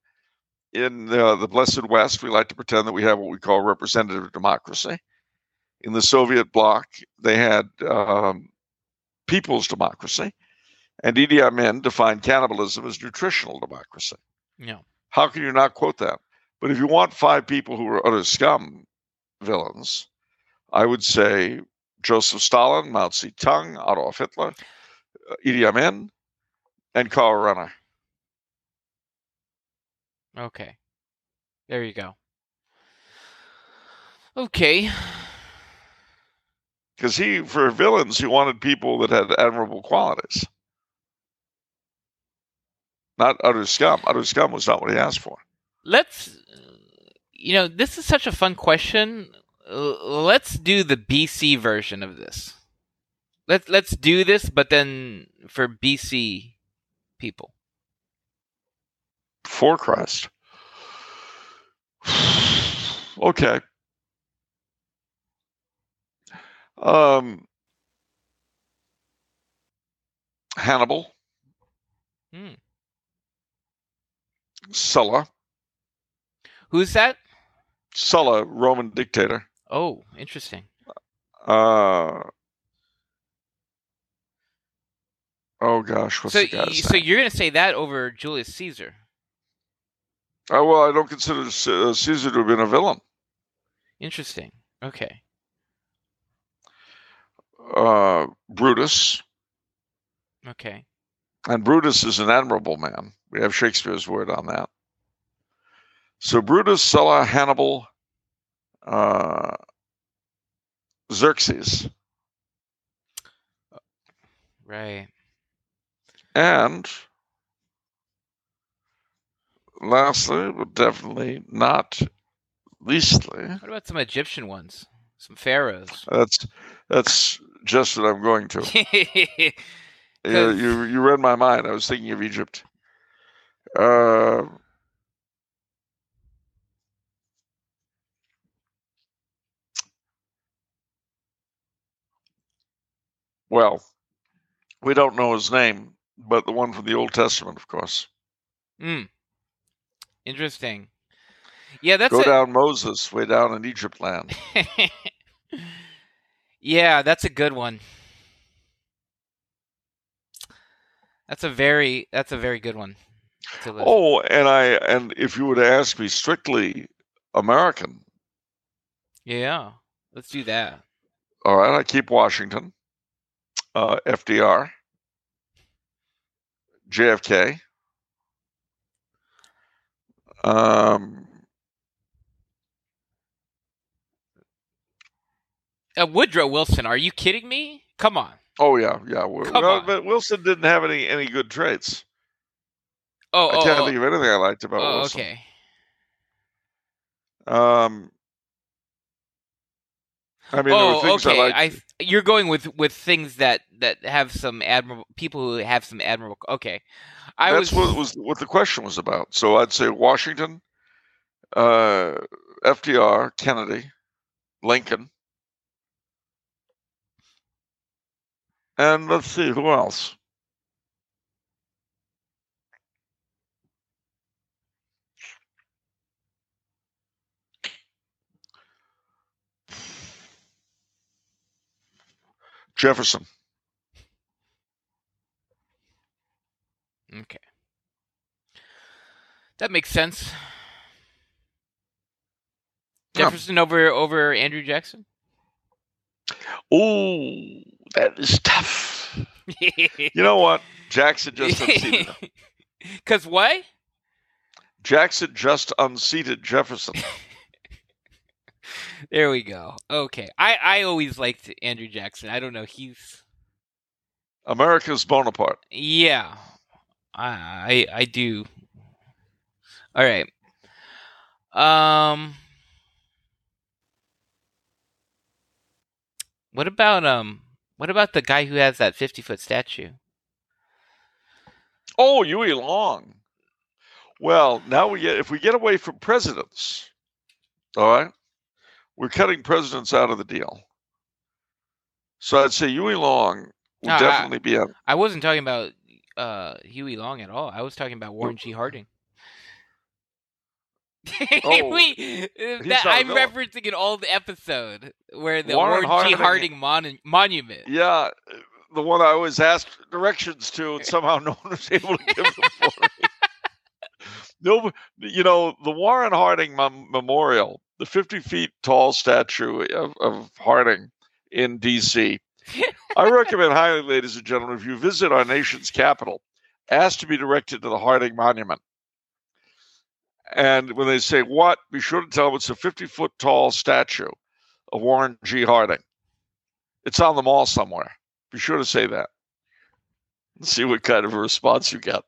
in uh, the Blessed West, we like to pretend that we have what we call representative democracy. In the Soviet bloc, they had um, people's democracy, and Idi Amin defined cannibalism as nutritional democracy. Yeah. How can you not quote that? But if you want five people who are utter scum villains, I would say Joseph Stalin, Mao Zedong, Adolf Hitler, uh, Idi Amin, and Karl Renner. Okay. There you go. Okay. because he, for villains, he wanted people that had admirable qualities, not utter scum. Utter scum was not what he asked for. Let's, you know, this is such a fun question. Let's do the BC version of this. Let's let's do this, but then for BC people. For Christ. okay. Um, Hannibal, Hmm. Sulla, Who's that? Sulla, Roman dictator. Oh, interesting. Uh, oh gosh, what's so, the guy's so name? you're gonna say that over Julius Caesar? Oh, well, I don't consider uh, Caesar to have been a villain. Interesting. Okay. Uh, Brutus, Okay. and Brutus is an admirable man. We have Shakespeare's word on that. So Brutus, Sulla, Hannibal, uh, Xerxes, Right. and lastly, but definitely not leastly, What about some Egyptian ones? Some pharaohs. that's that's just what I'm going to. You, you you read my mind. I was thinking of Egypt. Uh, well, we don't know his name, but the one from the Old Testament, of course. Hmm. Interesting. Yeah, that's Go a, down Moses, way down in Egypt land. yeah, that's a good one. That's a very that's a very good one. Oh, and I and if you were to ask me strictly American, yeah. Let's do that. all right, I keep Washington, uh, FDR, JFK, um, Uh, Woodrow Wilson, are you kidding me? Come on. oh yeah, yeah. Come well, on. but Wilson didn't have any any good traits. Oh, I oh, can't oh, think of anything I liked about oh, Wilson. okay. Um, I mean, there were oh, things okay. I. I you're going with with things that that have some admirable people who have some admirable. Okay, I That's was what was what the question was about. So I'd say Washington, uh, FDR, Kennedy, Lincoln, and let's see who else. Jefferson. okay. That makes sense. Yeah. Jefferson over over Andrew Jackson. Oh, that is tough. You know what? Jackson just unseated him. Cause why? Jackson just unseated Jefferson. There we go. Okay, I I always liked Andrew Jackson. I don't know. He's America's Bonaparte. yeah. I I, I do. All right. Um. What about um? What about the guy who has that fifty foot statue? Oh, Huey Long. Well, now we get if we get away from presidents, all right, we're cutting presidents out of the deal. So I'd say Huey Long will No, I- definitely be on. I wasn't talking about uh Huey Long at all. I was talking about Warren G. Harding. Oh, we, that, I'm referencing an old episode where the Warren Warren, G. Harding- Harding mon- monument. Yeah, the one I always asked directions to, and somehow no one was able to give them for me. No, you know the Warren Harding Mem- Memorial, the 50 feet tall statue of, of Harding in D.C. I recommend highly, ladies and gentlemen, if you visit our nation's capital, ask to be directed to the Harding Monument. And when they say what, be sure to tell them it's a 50 foot tall statue of Warren G. Harding. It's on the mall somewhere. Be sure to say that. Let's see what kind of a response you get.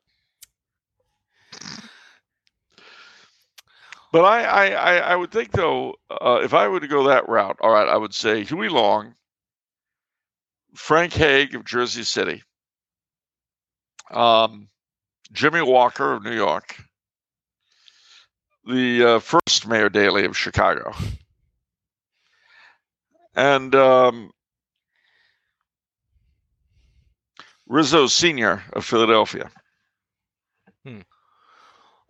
But I, I, I, I would think though, uh, if I were to go that route, all right, I would say Huey Long, Frank Hague of Jersey City, um, Jimmy Walker of New York, the uh, first Mayor Daley of Chicago, and um, Rizzo Sr. of Philadelphia.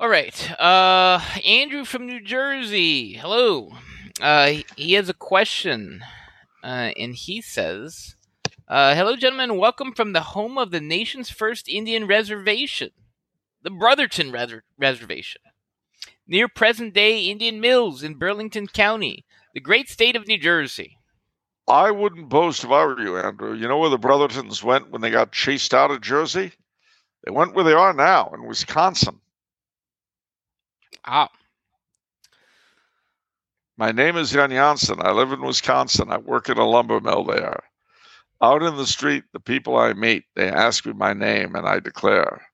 All right. Uh, Andrew from New Jersey. Hello. Uh, he has a question, uh, and he says, uh, "Hello, gentlemen. Welcome from the home of the nation's first Indian reservation, the Brotherton Res- Reservation, near present-day Indian Mills in Burlington County, the great state of New Jersey." I wouldn't boast if I were you, Andrew. You know where the Brothertons went when they got chased out of Jersey? They went where they are now in Wisconsin. Ah, My name is Yon Yonson. I live in Wisconsin. I work at a lumber mill there. Out in the street, the people I meet, they ask me my name, and I declare,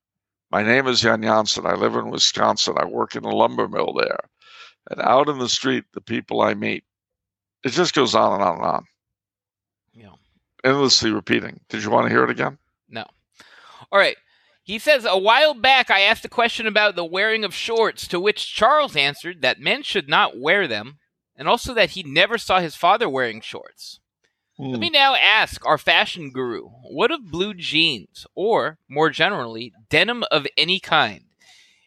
My name is Yon Yonson. I live in Wisconsin. I work in a lumber mill there. And out in the street, the people I meet, it just goes on and on and on, know. endlessly repeating. Did you want to hear it again? No. All right. He says, A while back I asked a question about the wearing of shorts, to which Charles answered that men should not wear them, and also that he never saw his father wearing shorts. Let hmm. me now ask our fashion guru what of blue jeans, or, more generally, denim of any kind?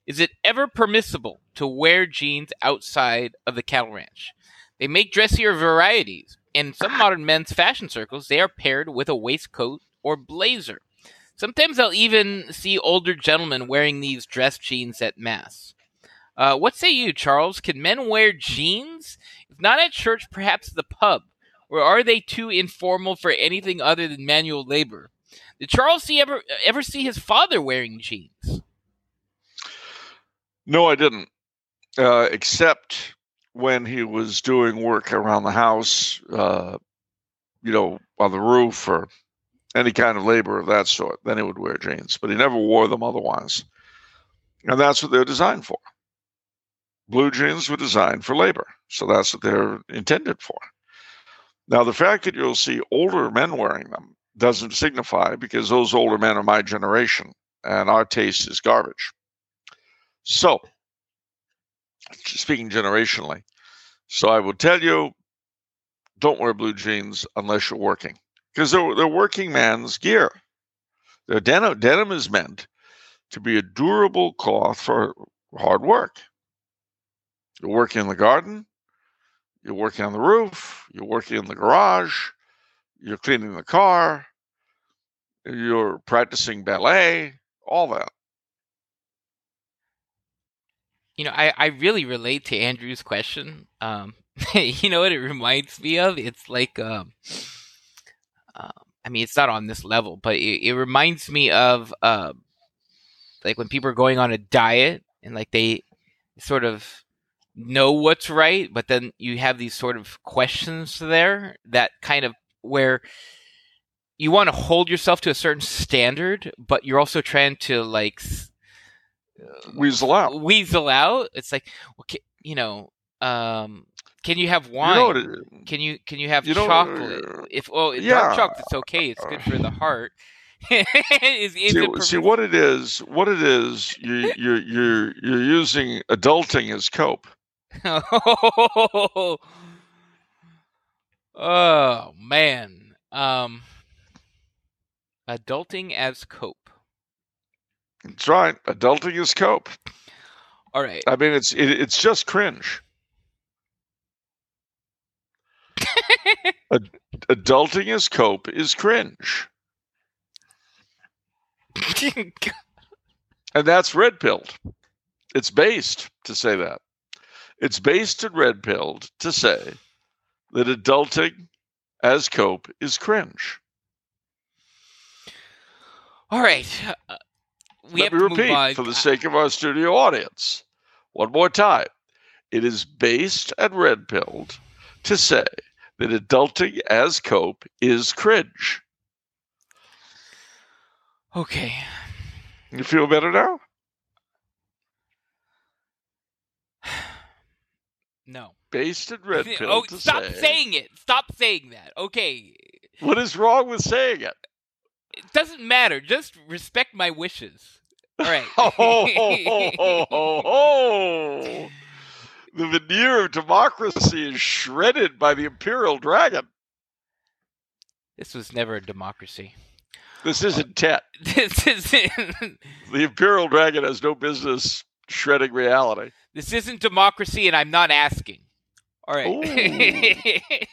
Is it ever permissible to wear jeans outside of the cattle ranch? They make dressier varieties, and in some modern men's fashion circles, they are paired with a waistcoat or blazer. Sometimes I'll even see older gentlemen wearing these dress jeans at mass. Uh, what say you, Charles? Can men wear jeans? If not at church, perhaps the pub. Or are they too informal for anything other than manual labor? Did Charles see ever ever see his father wearing jeans? No, I didn't. Uh, except when he was doing work around the house, uh, you know, on the roof or any kind of labor of that sort. Then he would wear jeans, but he never wore them otherwise. And that's what they're designed for. Blue jeans were designed for labor, so that's what they're intended for. Now, the fact that you'll see older men wearing them doesn't signify because those older men are my generation and our taste is garbage. So, speaking generationally, so I will tell you don't wear blue jeans unless you're working because they're, they're working man's gear. Their denim, denim is meant to be a durable cloth for hard work. You're working in the garden, you're working on the roof, you're working in the garage, you're cleaning the car, you're practicing ballet, all that. You know, I, I really relate to Andrew's question. Um, you know what it reminds me of? It's like, uh, I mean, it's not on this level, but it, it reminds me of uh, like when people are going on a diet and like they sort of know what's right, but then you have these sort of questions there that kind of where you want to hold yourself to a certain standard, but you're also trying to like weasel out. Weasel out. It's like, okay, you know, um, can you have wine? You know it, can you can you have you know, chocolate? uh, if oh, yeah. dark chocolate's okay. It's good for the heart. is, is see, see what it is. What it is. You, you're you're you're using adulting as cope. oh, oh man. Um, adulting as cope. That's right. Adulting as cope. All right. I mean, it's it, it's just cringe. Ad- adulting as cope is cringe, and that's red pilled. It's based to say that. It's based and red pilled to say that adulting as cope is cringe. All right. Uh, we Let have me repeat for the sake of our studio audience. One more time. It is based and red pilled to say that adulting as cope is cringe. Okay. You feel better now? No. Based in red pill. Oh, to stop say, saying it. Stop saying that. Okay. What is wrong with saying it? It doesn't matter. Just respect my wishes. All right. Ho, ho, ho, ho, ho. The veneer of democracy is shredded by the imperial dragon. this was never a democracy. This isn't Tet. This isn't. The imperial dragon has no business shredding reality. This isn't democracy, and I'm not asking. All right.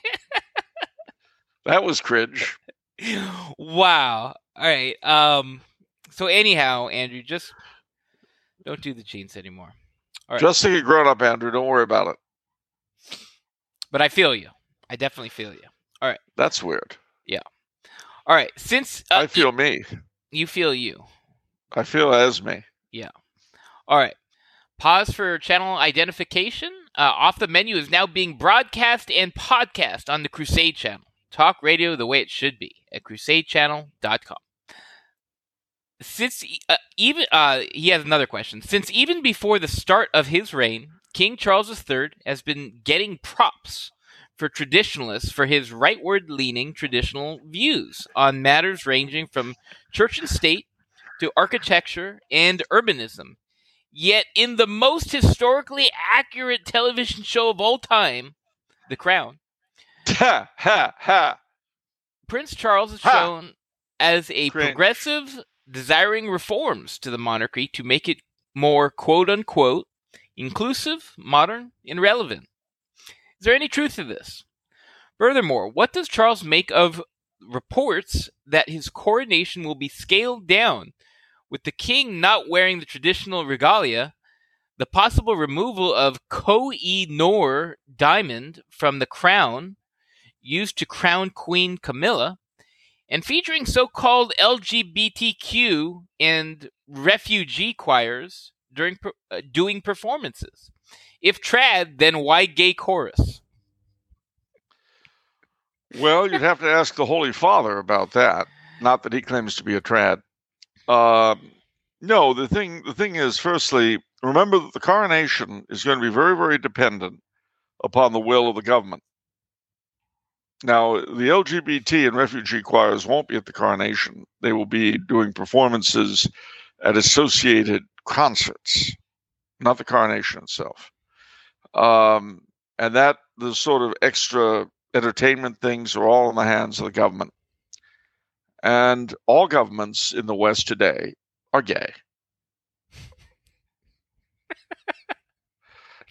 That was cringe. wow. All right. Um. So anyhow, Andrew, just don't do the jeans anymore. Right. Just think a grown up, Andrew. Don't worry about it. But I feel you. I definitely feel you. All right. That's weird. Yeah. All right. Since uh, I feel me. you feel you. I feel as me. Yeah. All right. Pause for channel identification. Uh, Off the menu is now being broadcast and podcast on the Crusade channel. Talk radio the way it should be at crusadechannel.com. Since uh, even uh, he has another question. Since even before the start of his reign, King Charles III has been getting props for traditionalists for his rightward leaning traditional views on matters ranging from church and state to architecture and urbanism. Yet, in the most historically accurate television show of all time, The Crown, Ha ha ha. Prince Charles is Ha! shown as a Cringe. progressive, desiring reforms to the monarchy to make it more quote unquote inclusive, modern, and relevant. Is there any truth to this? Furthermore, what does Charles make of reports that his coronation will be scaled down, with the king not wearing the traditional regalia, the possible removal of Koh i Noor diamond from the crown used to crown Queen Camilla, and featuring so called LGBTQ and refugee choirs during uh, doing performances. If trad, then why gay chorus? Well, you'd have to ask the Holy Father about that. Not that he claims to be a trad. Um, no, the thing the thing is, firstly, remember that the coronation is going to be very, very dependent upon the will of the government. Now, the LGBT and refugee choirs won't be at the coronation. They will be doing performances at associated concerts, not the coronation itself. Um, and that the sort of extra entertainment things are all in the hands of the government. And all governments in the West today are gay.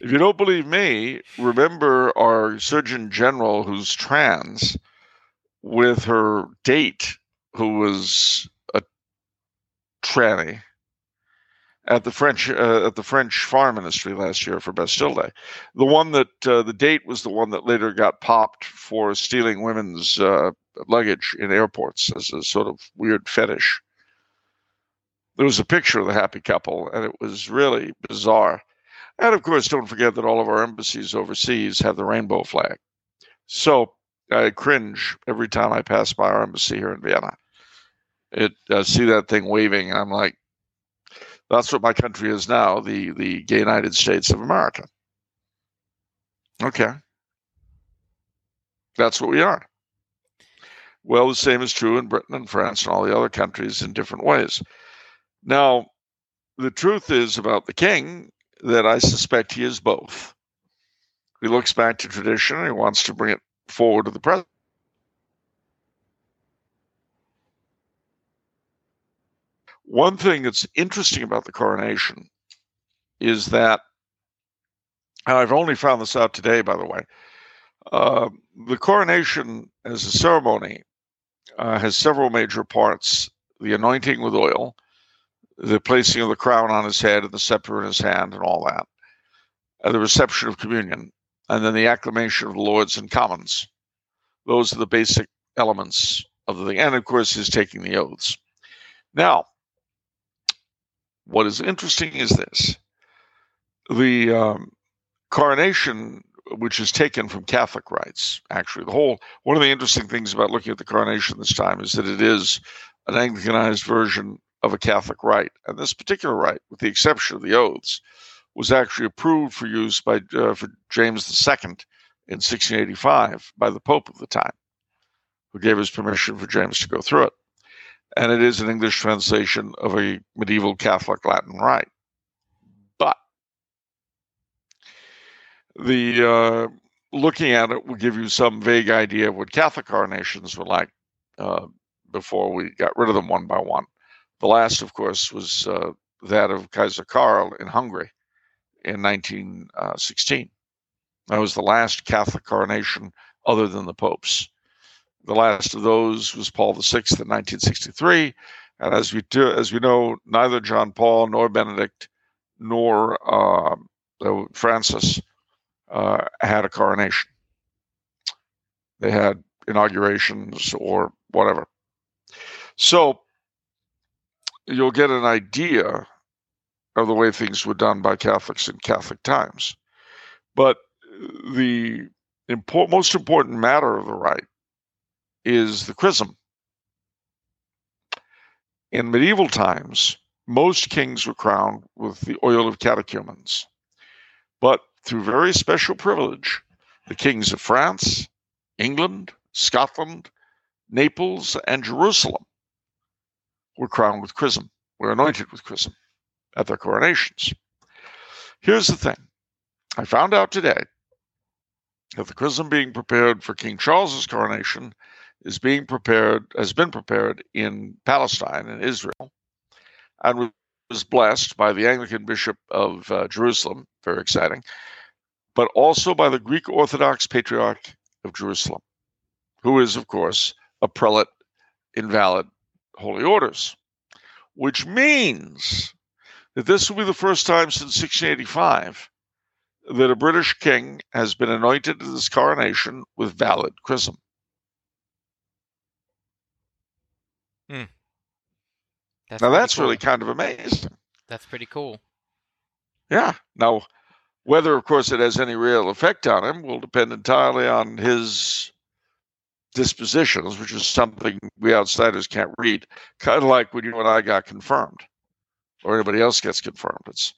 If you don't believe me, remember our Surgeon General who's trans with her date who was a tranny at the French uh, at the French Foreign Ministry last year for Bastille Day. The one that uh, the date was the one that later got popped for stealing women's uh, luggage in airports as a sort of weird fetish. There was a picture of the happy couple, and it was really bizarre. And of course, don't forget that all of our embassies overseas have the rainbow flag. So I cringe every time I pass by our embassy here in Vienna. It uh, see that thing waving, and I'm like, that's what my country is now the the gay United States of America. Okay, that's what we are. Well, the same is true in Britain and France and all the other countries in different ways. Now, the truth is about the king that I suspect he is both. He looks back to tradition and he wants to bring it forward to the present. One thing that's interesting about the coronation is that, and I've only found this out today, by the way, uh, the coronation as a ceremony uh, has several major parts the anointing with oil, the placing of the crown on his head and the scepter in his hand, and all that, and the reception of communion, and then the acclamation of the Lords and Commons. Those are the basic elements of the thing. And of course, his taking the oaths. Now, what is interesting is this the um, coronation which is taken from Catholic rites. Actually, the whole one of the interesting things about looking at the coronation this time is that it is an Anglicanized version of a Catholic rite, and this particular rite, with the exception of the oaths, was actually approved for use by uh, for James II in 1685 by the Pope of the time, who gave his permission for James to go through it. And it is an English translation of a medieval Catholic Latin rite. But the uh, looking at it will give you some vague idea of what Catholic coronations were like uh, before we got rid of them one by one. The last, of course, was uh, that of Kaiser Karl in Hungary in 1916. That was the last Catholic coronation other than the popes. The last of those was Paul VI in 1963, and as we do, as we know, neither John Paul nor Benedict nor uh, Francis uh, had a coronation. They had inaugurations or whatever. So you'll get an idea of the way things were done by Catholics in Catholic times. But the import, most important matter of the rite is the chrism. In medieval times, most kings were crowned with the oil of catechumens. But through very special privilege, the kings of France, England, Scotland, Naples, and Jerusalem were crowned with chrism, were anointed with chrism at their coronations. Here's the thing I found out today that the chrism being prepared for King Charles's coronation is being prepared, has been prepared in Palestine in Israel, and was blessed by the Anglican Bishop of uh, Jerusalem, very exciting, but also by the Greek Orthodox Patriarch of Jerusalem, who is, of course, a prelate in valid holy orders, which means that this will be the first time since 1685 that a British king has been anointed to this coronation with valid chrism. Hmm. That's now that's cool. really kind of amazing. That's pretty cool. Yeah. Now, whether, of course, it has any real effect on him will depend entirely on his dispositions, which is something we outsiders can't read. Kind of like when you and I got confirmed or anybody else gets confirmed. It's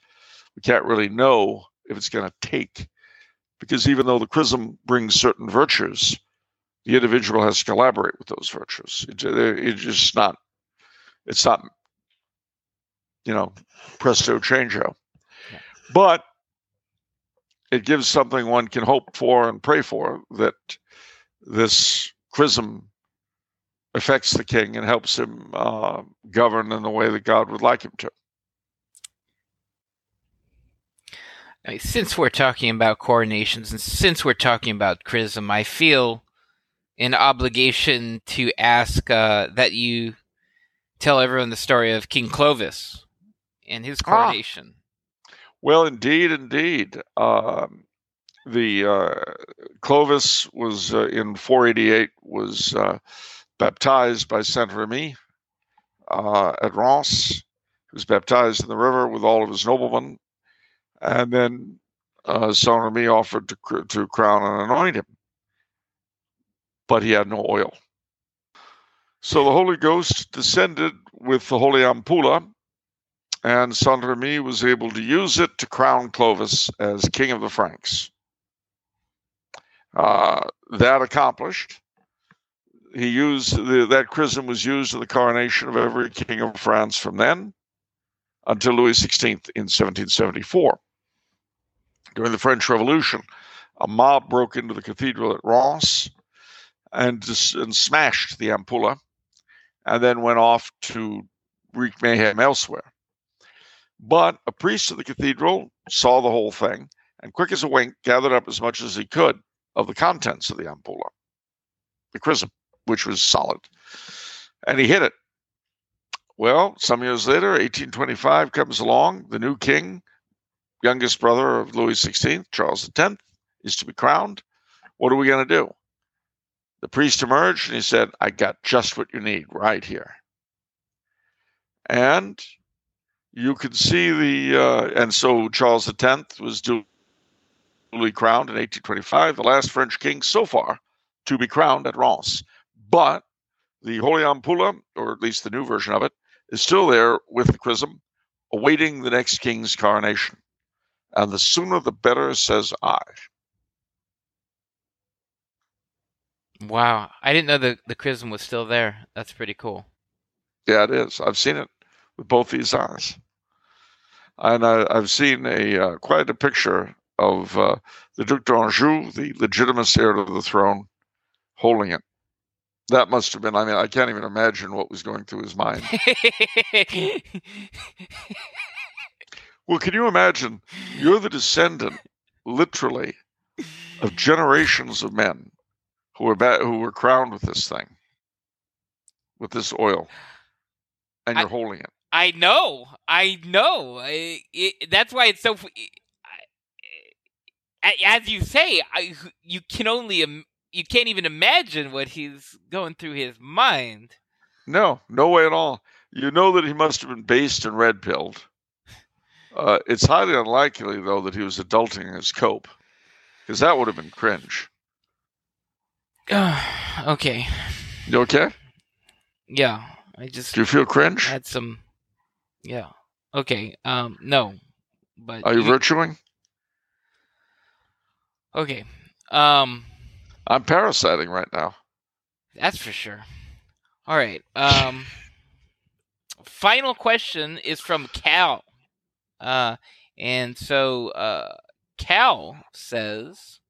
we can't really know if it's going to take because even though the chrism brings certain virtues, the individual has to collaborate with those virtues. It, it's just not. It's not. You know, presto changeo. Yeah. But it gives something one can hope for and pray for that this chrism affects the king and helps him uh, govern in the way that God would like him to. I mean, since we're talking about coronations and since we're talking about chrism, I feel an obligation to ask uh, that you tell everyone the story of King Clovis and his ah. coronation. Ah. Well, indeed, indeed. Um, the uh, Clovis was uh, in 488 was uh, baptized by Saint Remy uh, at Reims. He was baptized in the river with all of his noblemen and then uh, Saint Remy offered to, to crown and anoint him, but he had no oil. So the Holy Ghost descended with the Holy Ampulla, and Saint Remy was able to use it to crown Clovis as King of the Franks. Uh, that accomplished, he used the, that chrism was used in the coronation of every king of France from then until Louis XVI in 1774 during the French Revolution, a mob broke into the cathedral at Reims and, and smashed the ampulla and then went off to wreak mayhem elsewhere. But a priest of the cathedral saw the whole thing and, quick as a wink, gathered up as much as he could of the contents of the ampulla, the chrism, which was solid, and he hid it. Well, some years later, 1825 comes along, the new king youngest brother of Louis XVI, Charles X, is to be crowned. What are we going to do? The priest emerged and he said, I got just what you need right here. And you could see the, uh, and so Charles X was doing newly crowned in 1825, the last French king so far to be crowned at Reims. But the Holy Ampulla, or at least the new version of it, is still there with the chrism, awaiting the next king's coronation. And the sooner the better, says I. Wow, I didn't know the the chrism was still there. That's pretty cool. Yeah, it is. I've seen it with both these eyes, and I, have seen a uh, quite a picture of uh, the Duc d'Anjou, the legitimate heir to the throne, holding it. That must have been. I mean, I can't even imagine what was going through his mind. well, can you imagine? You're the descendant, literally, of generations of men who were ba- who were crowned with this thing, with this oil, and you're I, holding it. I know, I know. I, it, that's why it's so. As you say, I, you can only you can't even imagine what he's going through his mind. No, no way at all. You know that he must have been based and red pilled. Uh, it's highly unlikely, though, that he was adulting his cope, because that would have been cringe. okay. You okay? Yeah, I just. Do you feel cringe? Had some. Yeah. Okay. Um. No. But. Are you, you virtuing? Okay. Um. I'm parasiting right now. That's for sure. All right. Um. final question is from Cal. Uh, and so uh, Cal says,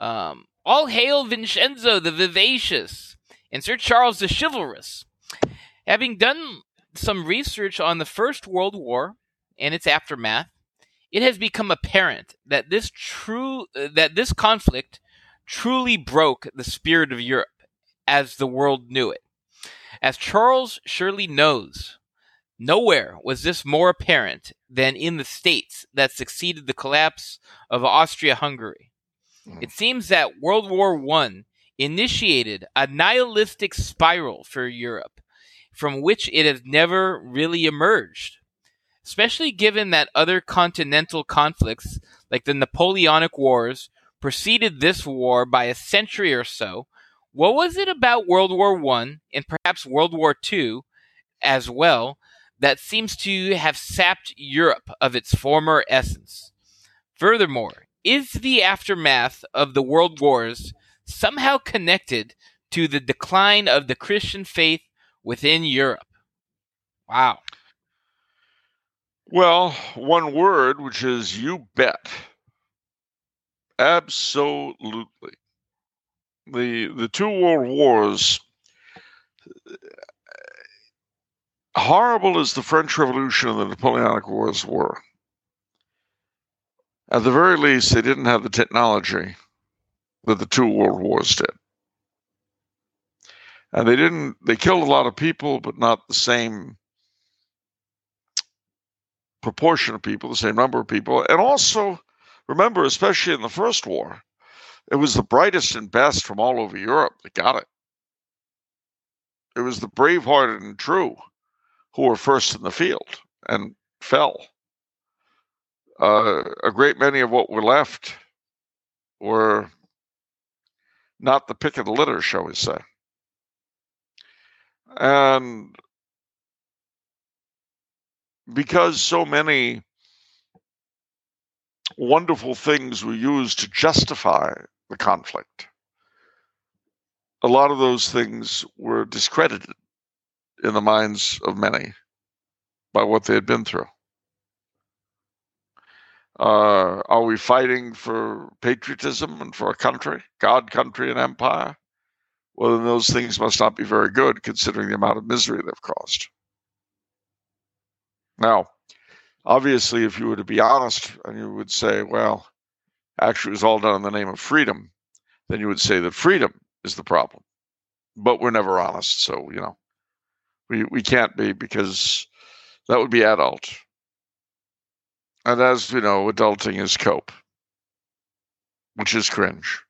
um, "All hail Vincenzo the Vivacious and Sir Charles the Chivalrous. Having done some research on the First World War and its aftermath, it has become apparent that this true that this conflict truly broke the spirit of Europe as the world knew it. As Charles surely knows, nowhere was this more apparent than in the states that succeeded the collapse of Austria-Hungary. Hmm. It seems that World War I initiated a nihilistic spiral for Europe from which it has never really emerged especially given that other continental conflicts, like the Napoleonic Wars, preceded this war by a century or so. What was it about World War One and perhaps World War Two as well that seems to have sapped Europe of its former essence? Furthermore, is the aftermath of the world wars somehow connected to the decline of the Christian faith within Europe? Wow. Well, one word, which is you bet. Absolutely. The the two world wars uh, horrible as the French Revolution and the Napoleonic Wars were. At the very least, they didn't have the technology that the two world wars did. And they didn't they killed a lot of people, but not the same proportion of people, the same number of people. And also, remember, especially in the First War, it was the brightest and best from all over Europe that got it. It was the brave-hearted and true who were first in the field and fell. Uh, a great many of what were left were not the pick of the litter, shall we say. And because so many wonderful things were used to justify the conflict, a lot of those things were discredited in the minds of many by what they had been through. Uh, are we fighting for patriotism and for a country, God, country, and empire? Well, then those things must not be very good considering the amount of misery they've caused. Now, obviously, if you were to be honest and you would say, well, actually, it was all done in the name of freedom, then you would say that freedom is the problem. But we're never honest. So, you know, we, we can't be because that would be adult. And as you know, adulting is cope, which is cringe.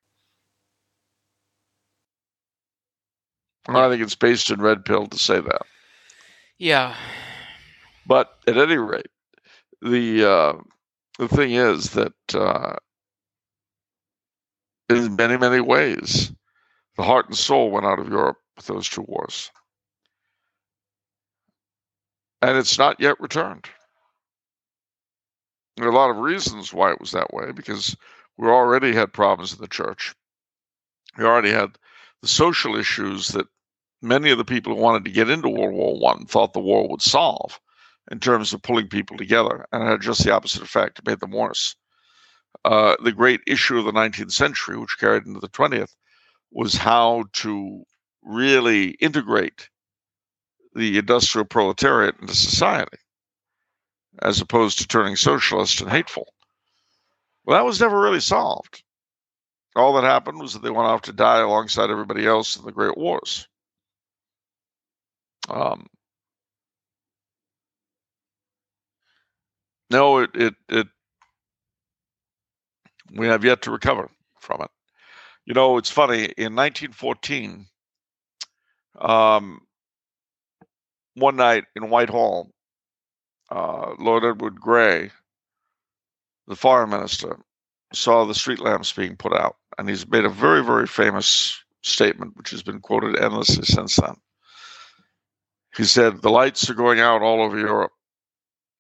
And I think it's based in red pill to say that. Yeah, but at any rate, the uh, the thing is that uh, in many, many ways. The heart and soul went out of Europe with those two wars. And it's not yet returned. There are a lot of reasons why it was that way because we already had problems in the church. We already had the social issues that many of the people who wanted to get into World War One thought the war would solve in terms of pulling people together, and it had just the opposite effect. It made them worse. Uh, the great issue of the 19th century, which carried into the 20th, was how to really integrate the industrial proletariat into society, as opposed to turning socialist and hateful. Well, that was never really solved. All that happened was that they went off to die alongside everybody else in the Great Wars. Um, no, it, it, it, we have yet to recover from it. You know, it's funny, in 1914, um, one night in Whitehall, uh, Lord Edward Grey, the foreign minister, saw the street lamps being put out, and he's made a very, very famous statement, which has been quoted endlessly since then. He said, The lights are going out all over Europe.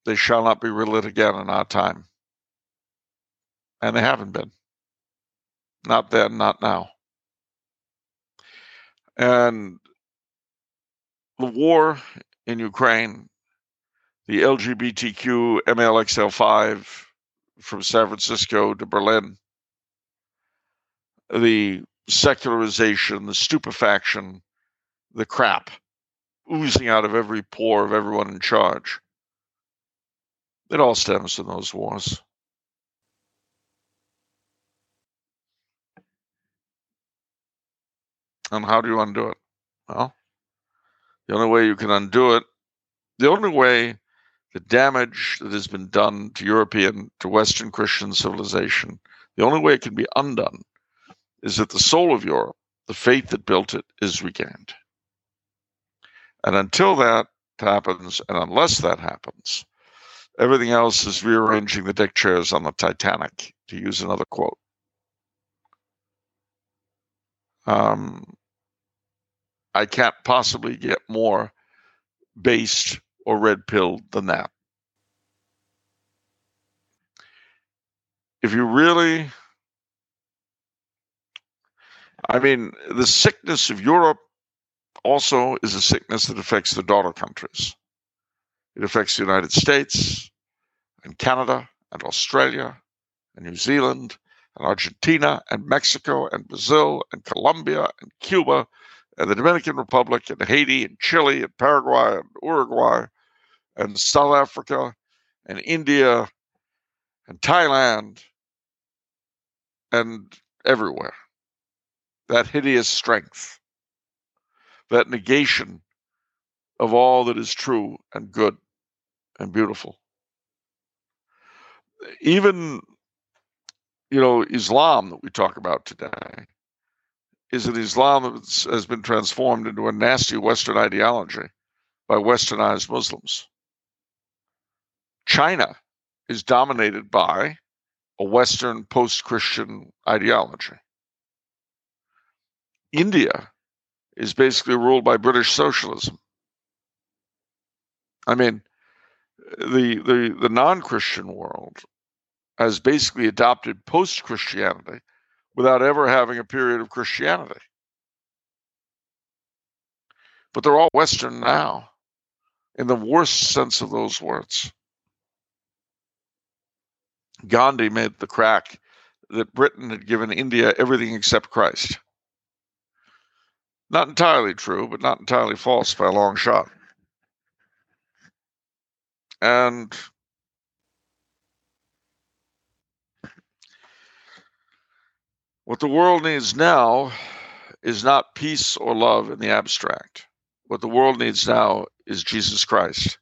They shall not be relit again in our time. And they haven't been. Not then, not now. And the war in Ukraine, the LGBTQ MLXL5 from San Francisco to Berlin, the secularization, the stupefaction, the crap oozing out of every pore of everyone in charge. It all stems from those wars. And how do you undo it? Well, the only way you can undo it, the only way the damage that has been done to European, to Western Christian civilization, the only way it can be undone is that the soul of Europe, the faith that built it, is regained. And until that happens, and unless that happens, everything else is rearranging the deck chairs on the Titanic, to use another quote. Um, I can't possibly get more based or red pilled than that. If you really, I mean, the sickness of Europe also is a sickness that affects the daughter countries. It affects the United States and Canada and Australia and New Zealand and Argentina and Mexico and Brazil and Colombia and Cuba and the Dominican Republic and Haiti and Chile and Paraguay and Uruguay and South Africa and India and Thailand and everywhere. That hideous strength, that negation of all that is true and good and beautiful. Even, you know, Islam that we talk about today is that Islam that has been transformed into a nasty Western ideology by westernized Muslims. China is dominated by a Western post Christian ideology. India is basically ruled by British socialism. I mean, the the, the non Christian world has basically adopted post Christianity without ever having a period of Christianity. But they're all Western now, in the worst sense of those words. Gandhi made the crack that Britain had given India everything except Christ. Not entirely true, but not entirely false by a long shot. And What the world needs now is not peace or love in the abstract. What the world needs now is Jesus Christ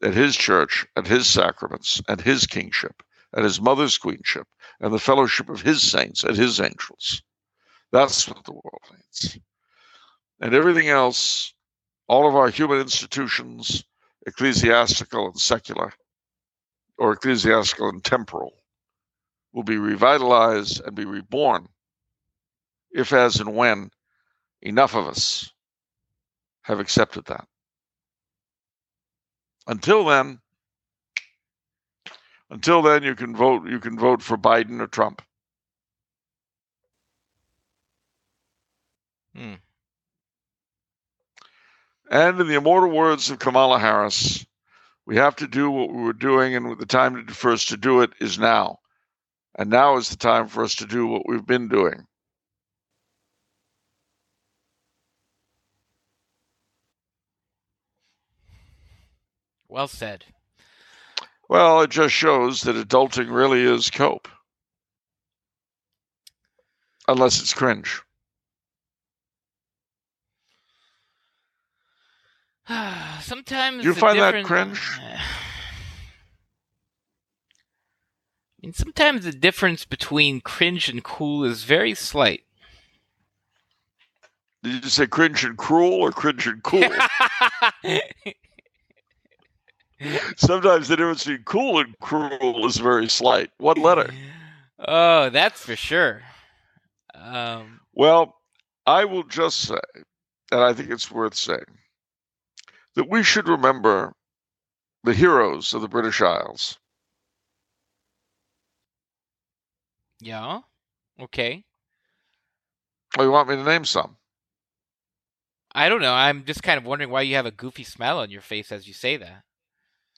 and his church and his sacraments and his kingship and his mother's queenship and the fellowship of his saints and his angels. That's what the world needs. And everything else, all of our human institutions, ecclesiastical and secular, or ecclesiastical and temporal, will be revitalized and be reborn if, as, and when enough of us have accepted that. Until then, until then, you can vote. You can vote for Biden or Trump. Hmm. And in the immortal words of Kamala Harris, we have to do what we were doing, and the time for us to do it is now. And now is the time for us to do what we've been doing. Well said. Well, it just shows that adulting really is cope. Unless it's cringe. Sometimes You find that cringe? I mean, sometimes the difference between cringe and cool is very slight. Did you say cringe and cruel or cringe and cool? Sometimes the difference between cool and cruel is very slight. One letter. Oh, that's for sure. Um, Well, I will just say, and I think it's worth saying, that we should remember the heroes of the British Isles. yeah. Okay. Oh, you want me to name some? I don't know. I'm just kind of wondering why you have a goofy smile on your face as you say that.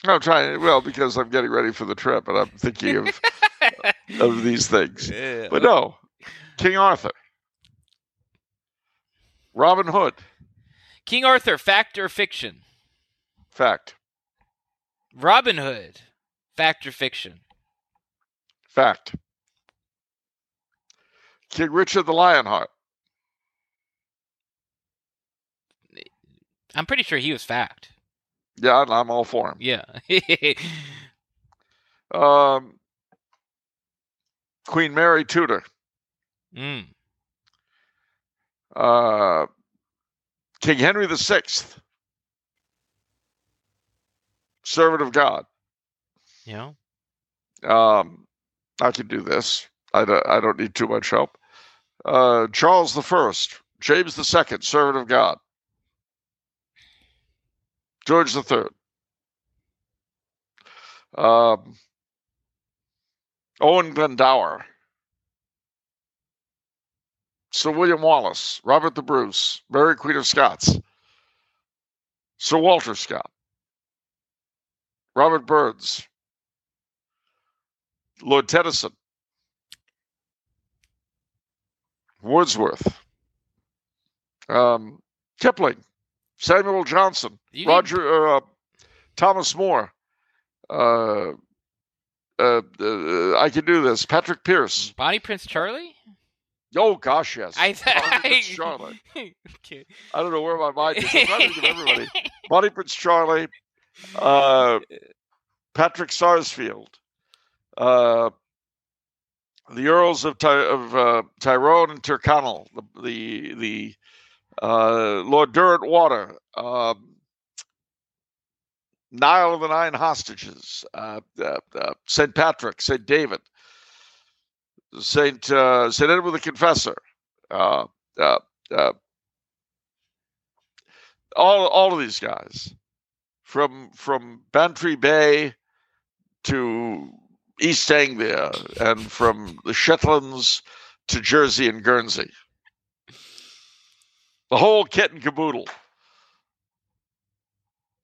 I'm trying. Well, because I'm getting ready for the trip, and I'm thinking of of these things. Uh, But no, King Arthur, Robin Hood, King Arthur, fact or fiction? Fact, Robin Hood, fact or fiction? fact. King Richard the Lionheart, I'm pretty sure he was fact. yeah, I'm- all for him. Yeah. Um, Queen Mary Tudor, mm. uh, King Henry VI, servant of God. Yeah. Um, I can do this. I don't, I don't need too much help. Uh, Charles the First, James the Second, servant of God. George the Third. Um, Owen Glendower. Sir William Wallace, Robert the Bruce, Mary Queen of Scots, Sir Walter Scott, Robert Burns, Lord Tennyson, Wordsworth, um, Kipling, Samuel Johnson, You need- Roger, uh, Thomas More. Uh, uh, uh, I can do this. Patrick Pearse. Bonnie Prince Charlie? Oh gosh, yes. I Bonnie Prince Charlie. okay. I don't know where my mind is. I'm trying to think of everybody. Bonnie Prince Charlie, uh, Patrick Sarsfield, uh, the Earls of, Ty- of uh, Tyrone and Tyrconnell, the the, the uh, Lord Derwentwater, um, Niall of the Nine Hostages, uh, uh, uh, Saint Patrick, Saint David, Saint uh, Saint Edward the Confessor. Uh, uh, uh, all all of these guys from from Bantry Bay to East Anglia and from the Shetlands to Jersey and Guernsey. The whole kit and caboodle.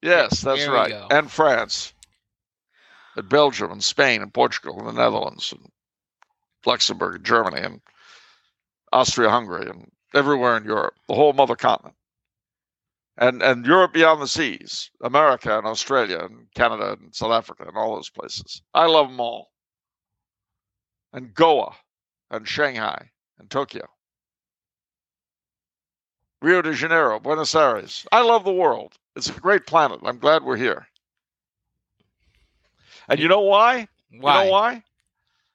Yes, that's right. go. And France. And Belgium and Spain and Portugal and the Netherlands and Luxembourg and Germany and Austria Hungary and everywhere in Europe, the whole mother continent and and Europe beyond the seas, America and Australia and Canada and South Africa and all those places. I love them all. And Goa and Shanghai and Tokyo. Rio de Janeiro, Buenos Aires. I love the world. It's a great planet. I'm glad we're here. And you know why? Why? You know why?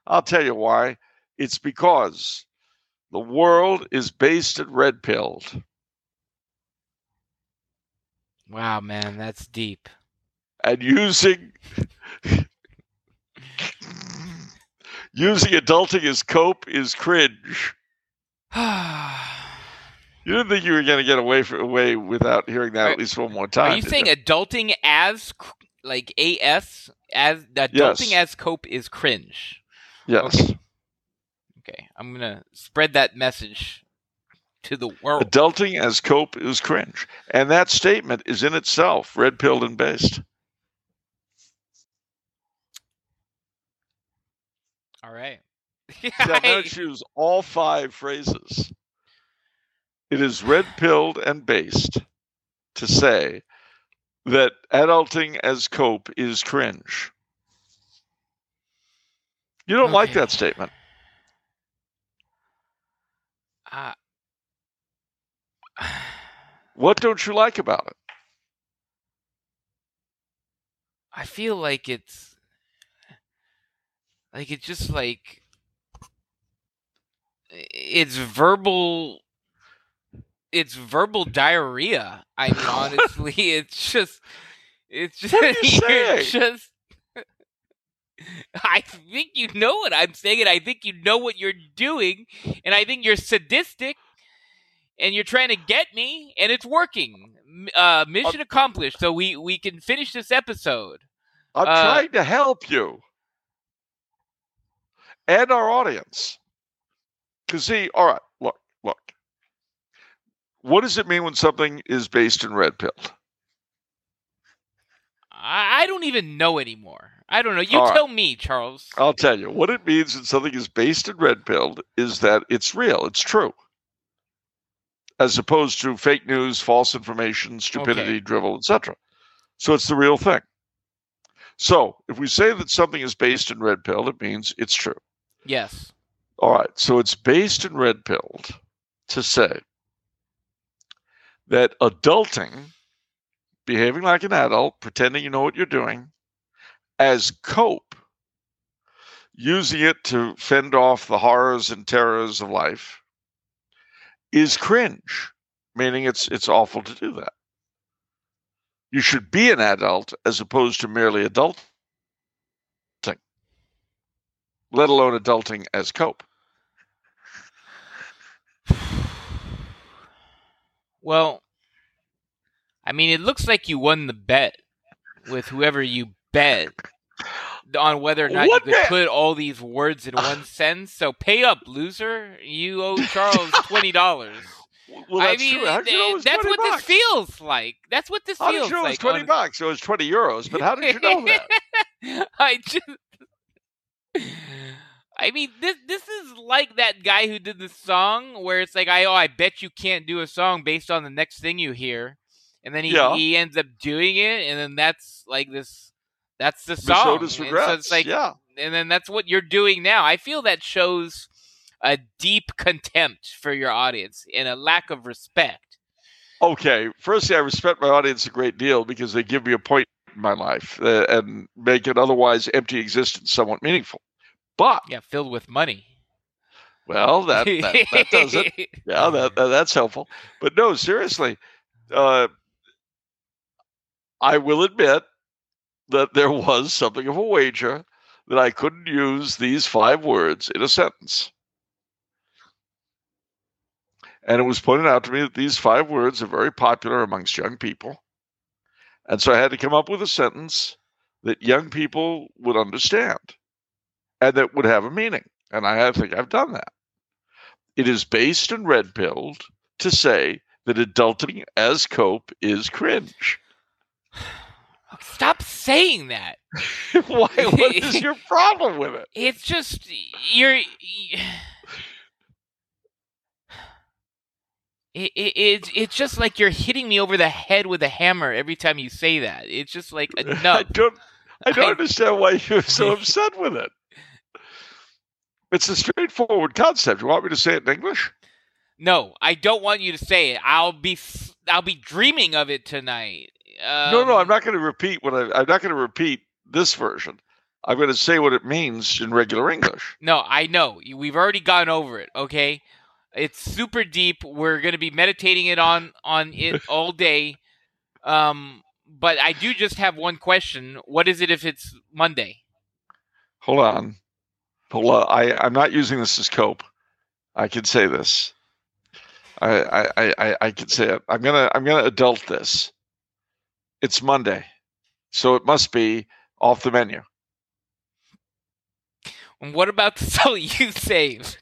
I'll tell you why. It's because the world is based and red pilled. Wow, man, that's deep. and using using adulting as cope is cringe. You didn't think you were going to get away for, away without hearing that Are- at least one more time. Are you saying adulting as like AS as adulting Yes. as cope is cringe? Yes. okay. Okay, I'm gonna spread that message to the world. Adulting as cope is cringe. And that statement is in itself red pilled and based. All right. See, I'm going to choose all five phrases. It is red pilled and based to say that adulting as cope is cringe. You don't like that statement. What don't you like about it? I feel like it's like it's just like it's verbal it's verbal diarrhea. I mean honestly, it's just it's just What you just I think you know what I'm saying and I think you know what you're doing and I think you're sadistic and you're trying to get me and it's working. Uh, mission accomplished. So we we can finish this episode. I'm Uh, trying to help you and our audience. Because, see, all right, look, look. What does it mean when something is based in red pilled? I, I don't even know anymore. I don't know. You All right. tell me, Charles. I'll tell you. What it means when something is based in red pilled is that it's real, it's true. As opposed to fake news, false information, stupidity, Okay. drivel, etc. So it's the real thing. So if we say that something is based in red pilled, it means it's true. Yes. All right. So it's based in red pilled to say that adulting, behaving like an adult, pretending you know what you're doing, as cope, using it to fend off the horrors and terrors of life, is cringe, meaning it's it's awful to do that. You should be an adult as opposed to merely adulting, let alone adulting as cope. Well, I mean, it looks like you won the bet with whoever you bet on whether or not What you could bet? put all these words in one sentence. So pay up, loser. You owe Charles twenty dollars. Well, I mean, true. Did you know eh, was that's what bucks? this feels like. That's what this How did feels you know it was like. 20 on- bucks? It was 20 euros, but how did you know that? I just. I mean, this this is like that guy who did the song where it's like, I oh, I bet you can't do a song based on the next thing you hear, and then he Yeah. he ends up doing it, and then that's like this, that's the song. Otis And so it's like, yeah. and then that's what you're doing now. I feel that shows a deep contempt for your audience and a lack of respect. Okay. Firstly, I respect my audience a great deal because they give me a point in my life uh, and make an otherwise empty existence somewhat meaningful. But, Yeah, filled with money. well, that, that, that does it. Yeah, that, that that's helpful. But no, seriously, uh, I will admit that there was something of a wager that I couldn't use these five words in a sentence. And it was pointed out to me that these five words are very popular amongst young people. And so I had to come up with a sentence that young people would understand and that would have a meaning. And I think I've done that. It is based and red pilled to say that adulting as cope is cringe. Stop saying that. Why? What is your problem with it? It's just you're. It, it, it's it's just like you're hitting me over the head with a hammer every time you say that. It's just like I enough. don't. I don't I- understand why you're so upset with it. It's a straightforward concept. You want me to say it in English? No, I don't want you to say it. I'll be I'll be dreaming of it tonight. Um, no, no, I'm not going to repeat what I. I'm not going to repeat this version. I'm going to say what it means in regular English. No, I know. We've already gone over it, okay? It's super deep. We're going to be meditating it on on it all day. Um but I do just have one question. What is it if it's Monday? Hold on. Hold on. I, I'm not using this as cope. I can say this. I, I, I, I can say it. I'm gonna I'm gonna adult this. It's Monday, so it must be off the menu. And what about the soul you save?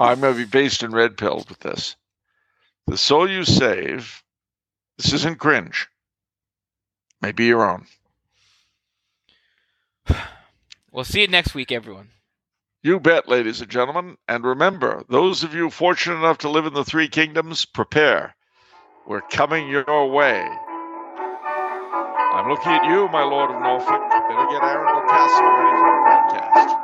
I'm gonna be based in red pills with this. The soul you save. This isn't cringe. Maybe your own. We'll see you next week, everyone. You bet, ladies and gentlemen. And remember, those of you fortunate enough to live in the three kingdoms, prepare. We're coming your way. I'm looking at you, my Lord of Norfolk. Better get Arundel Castle ready for a broadcast.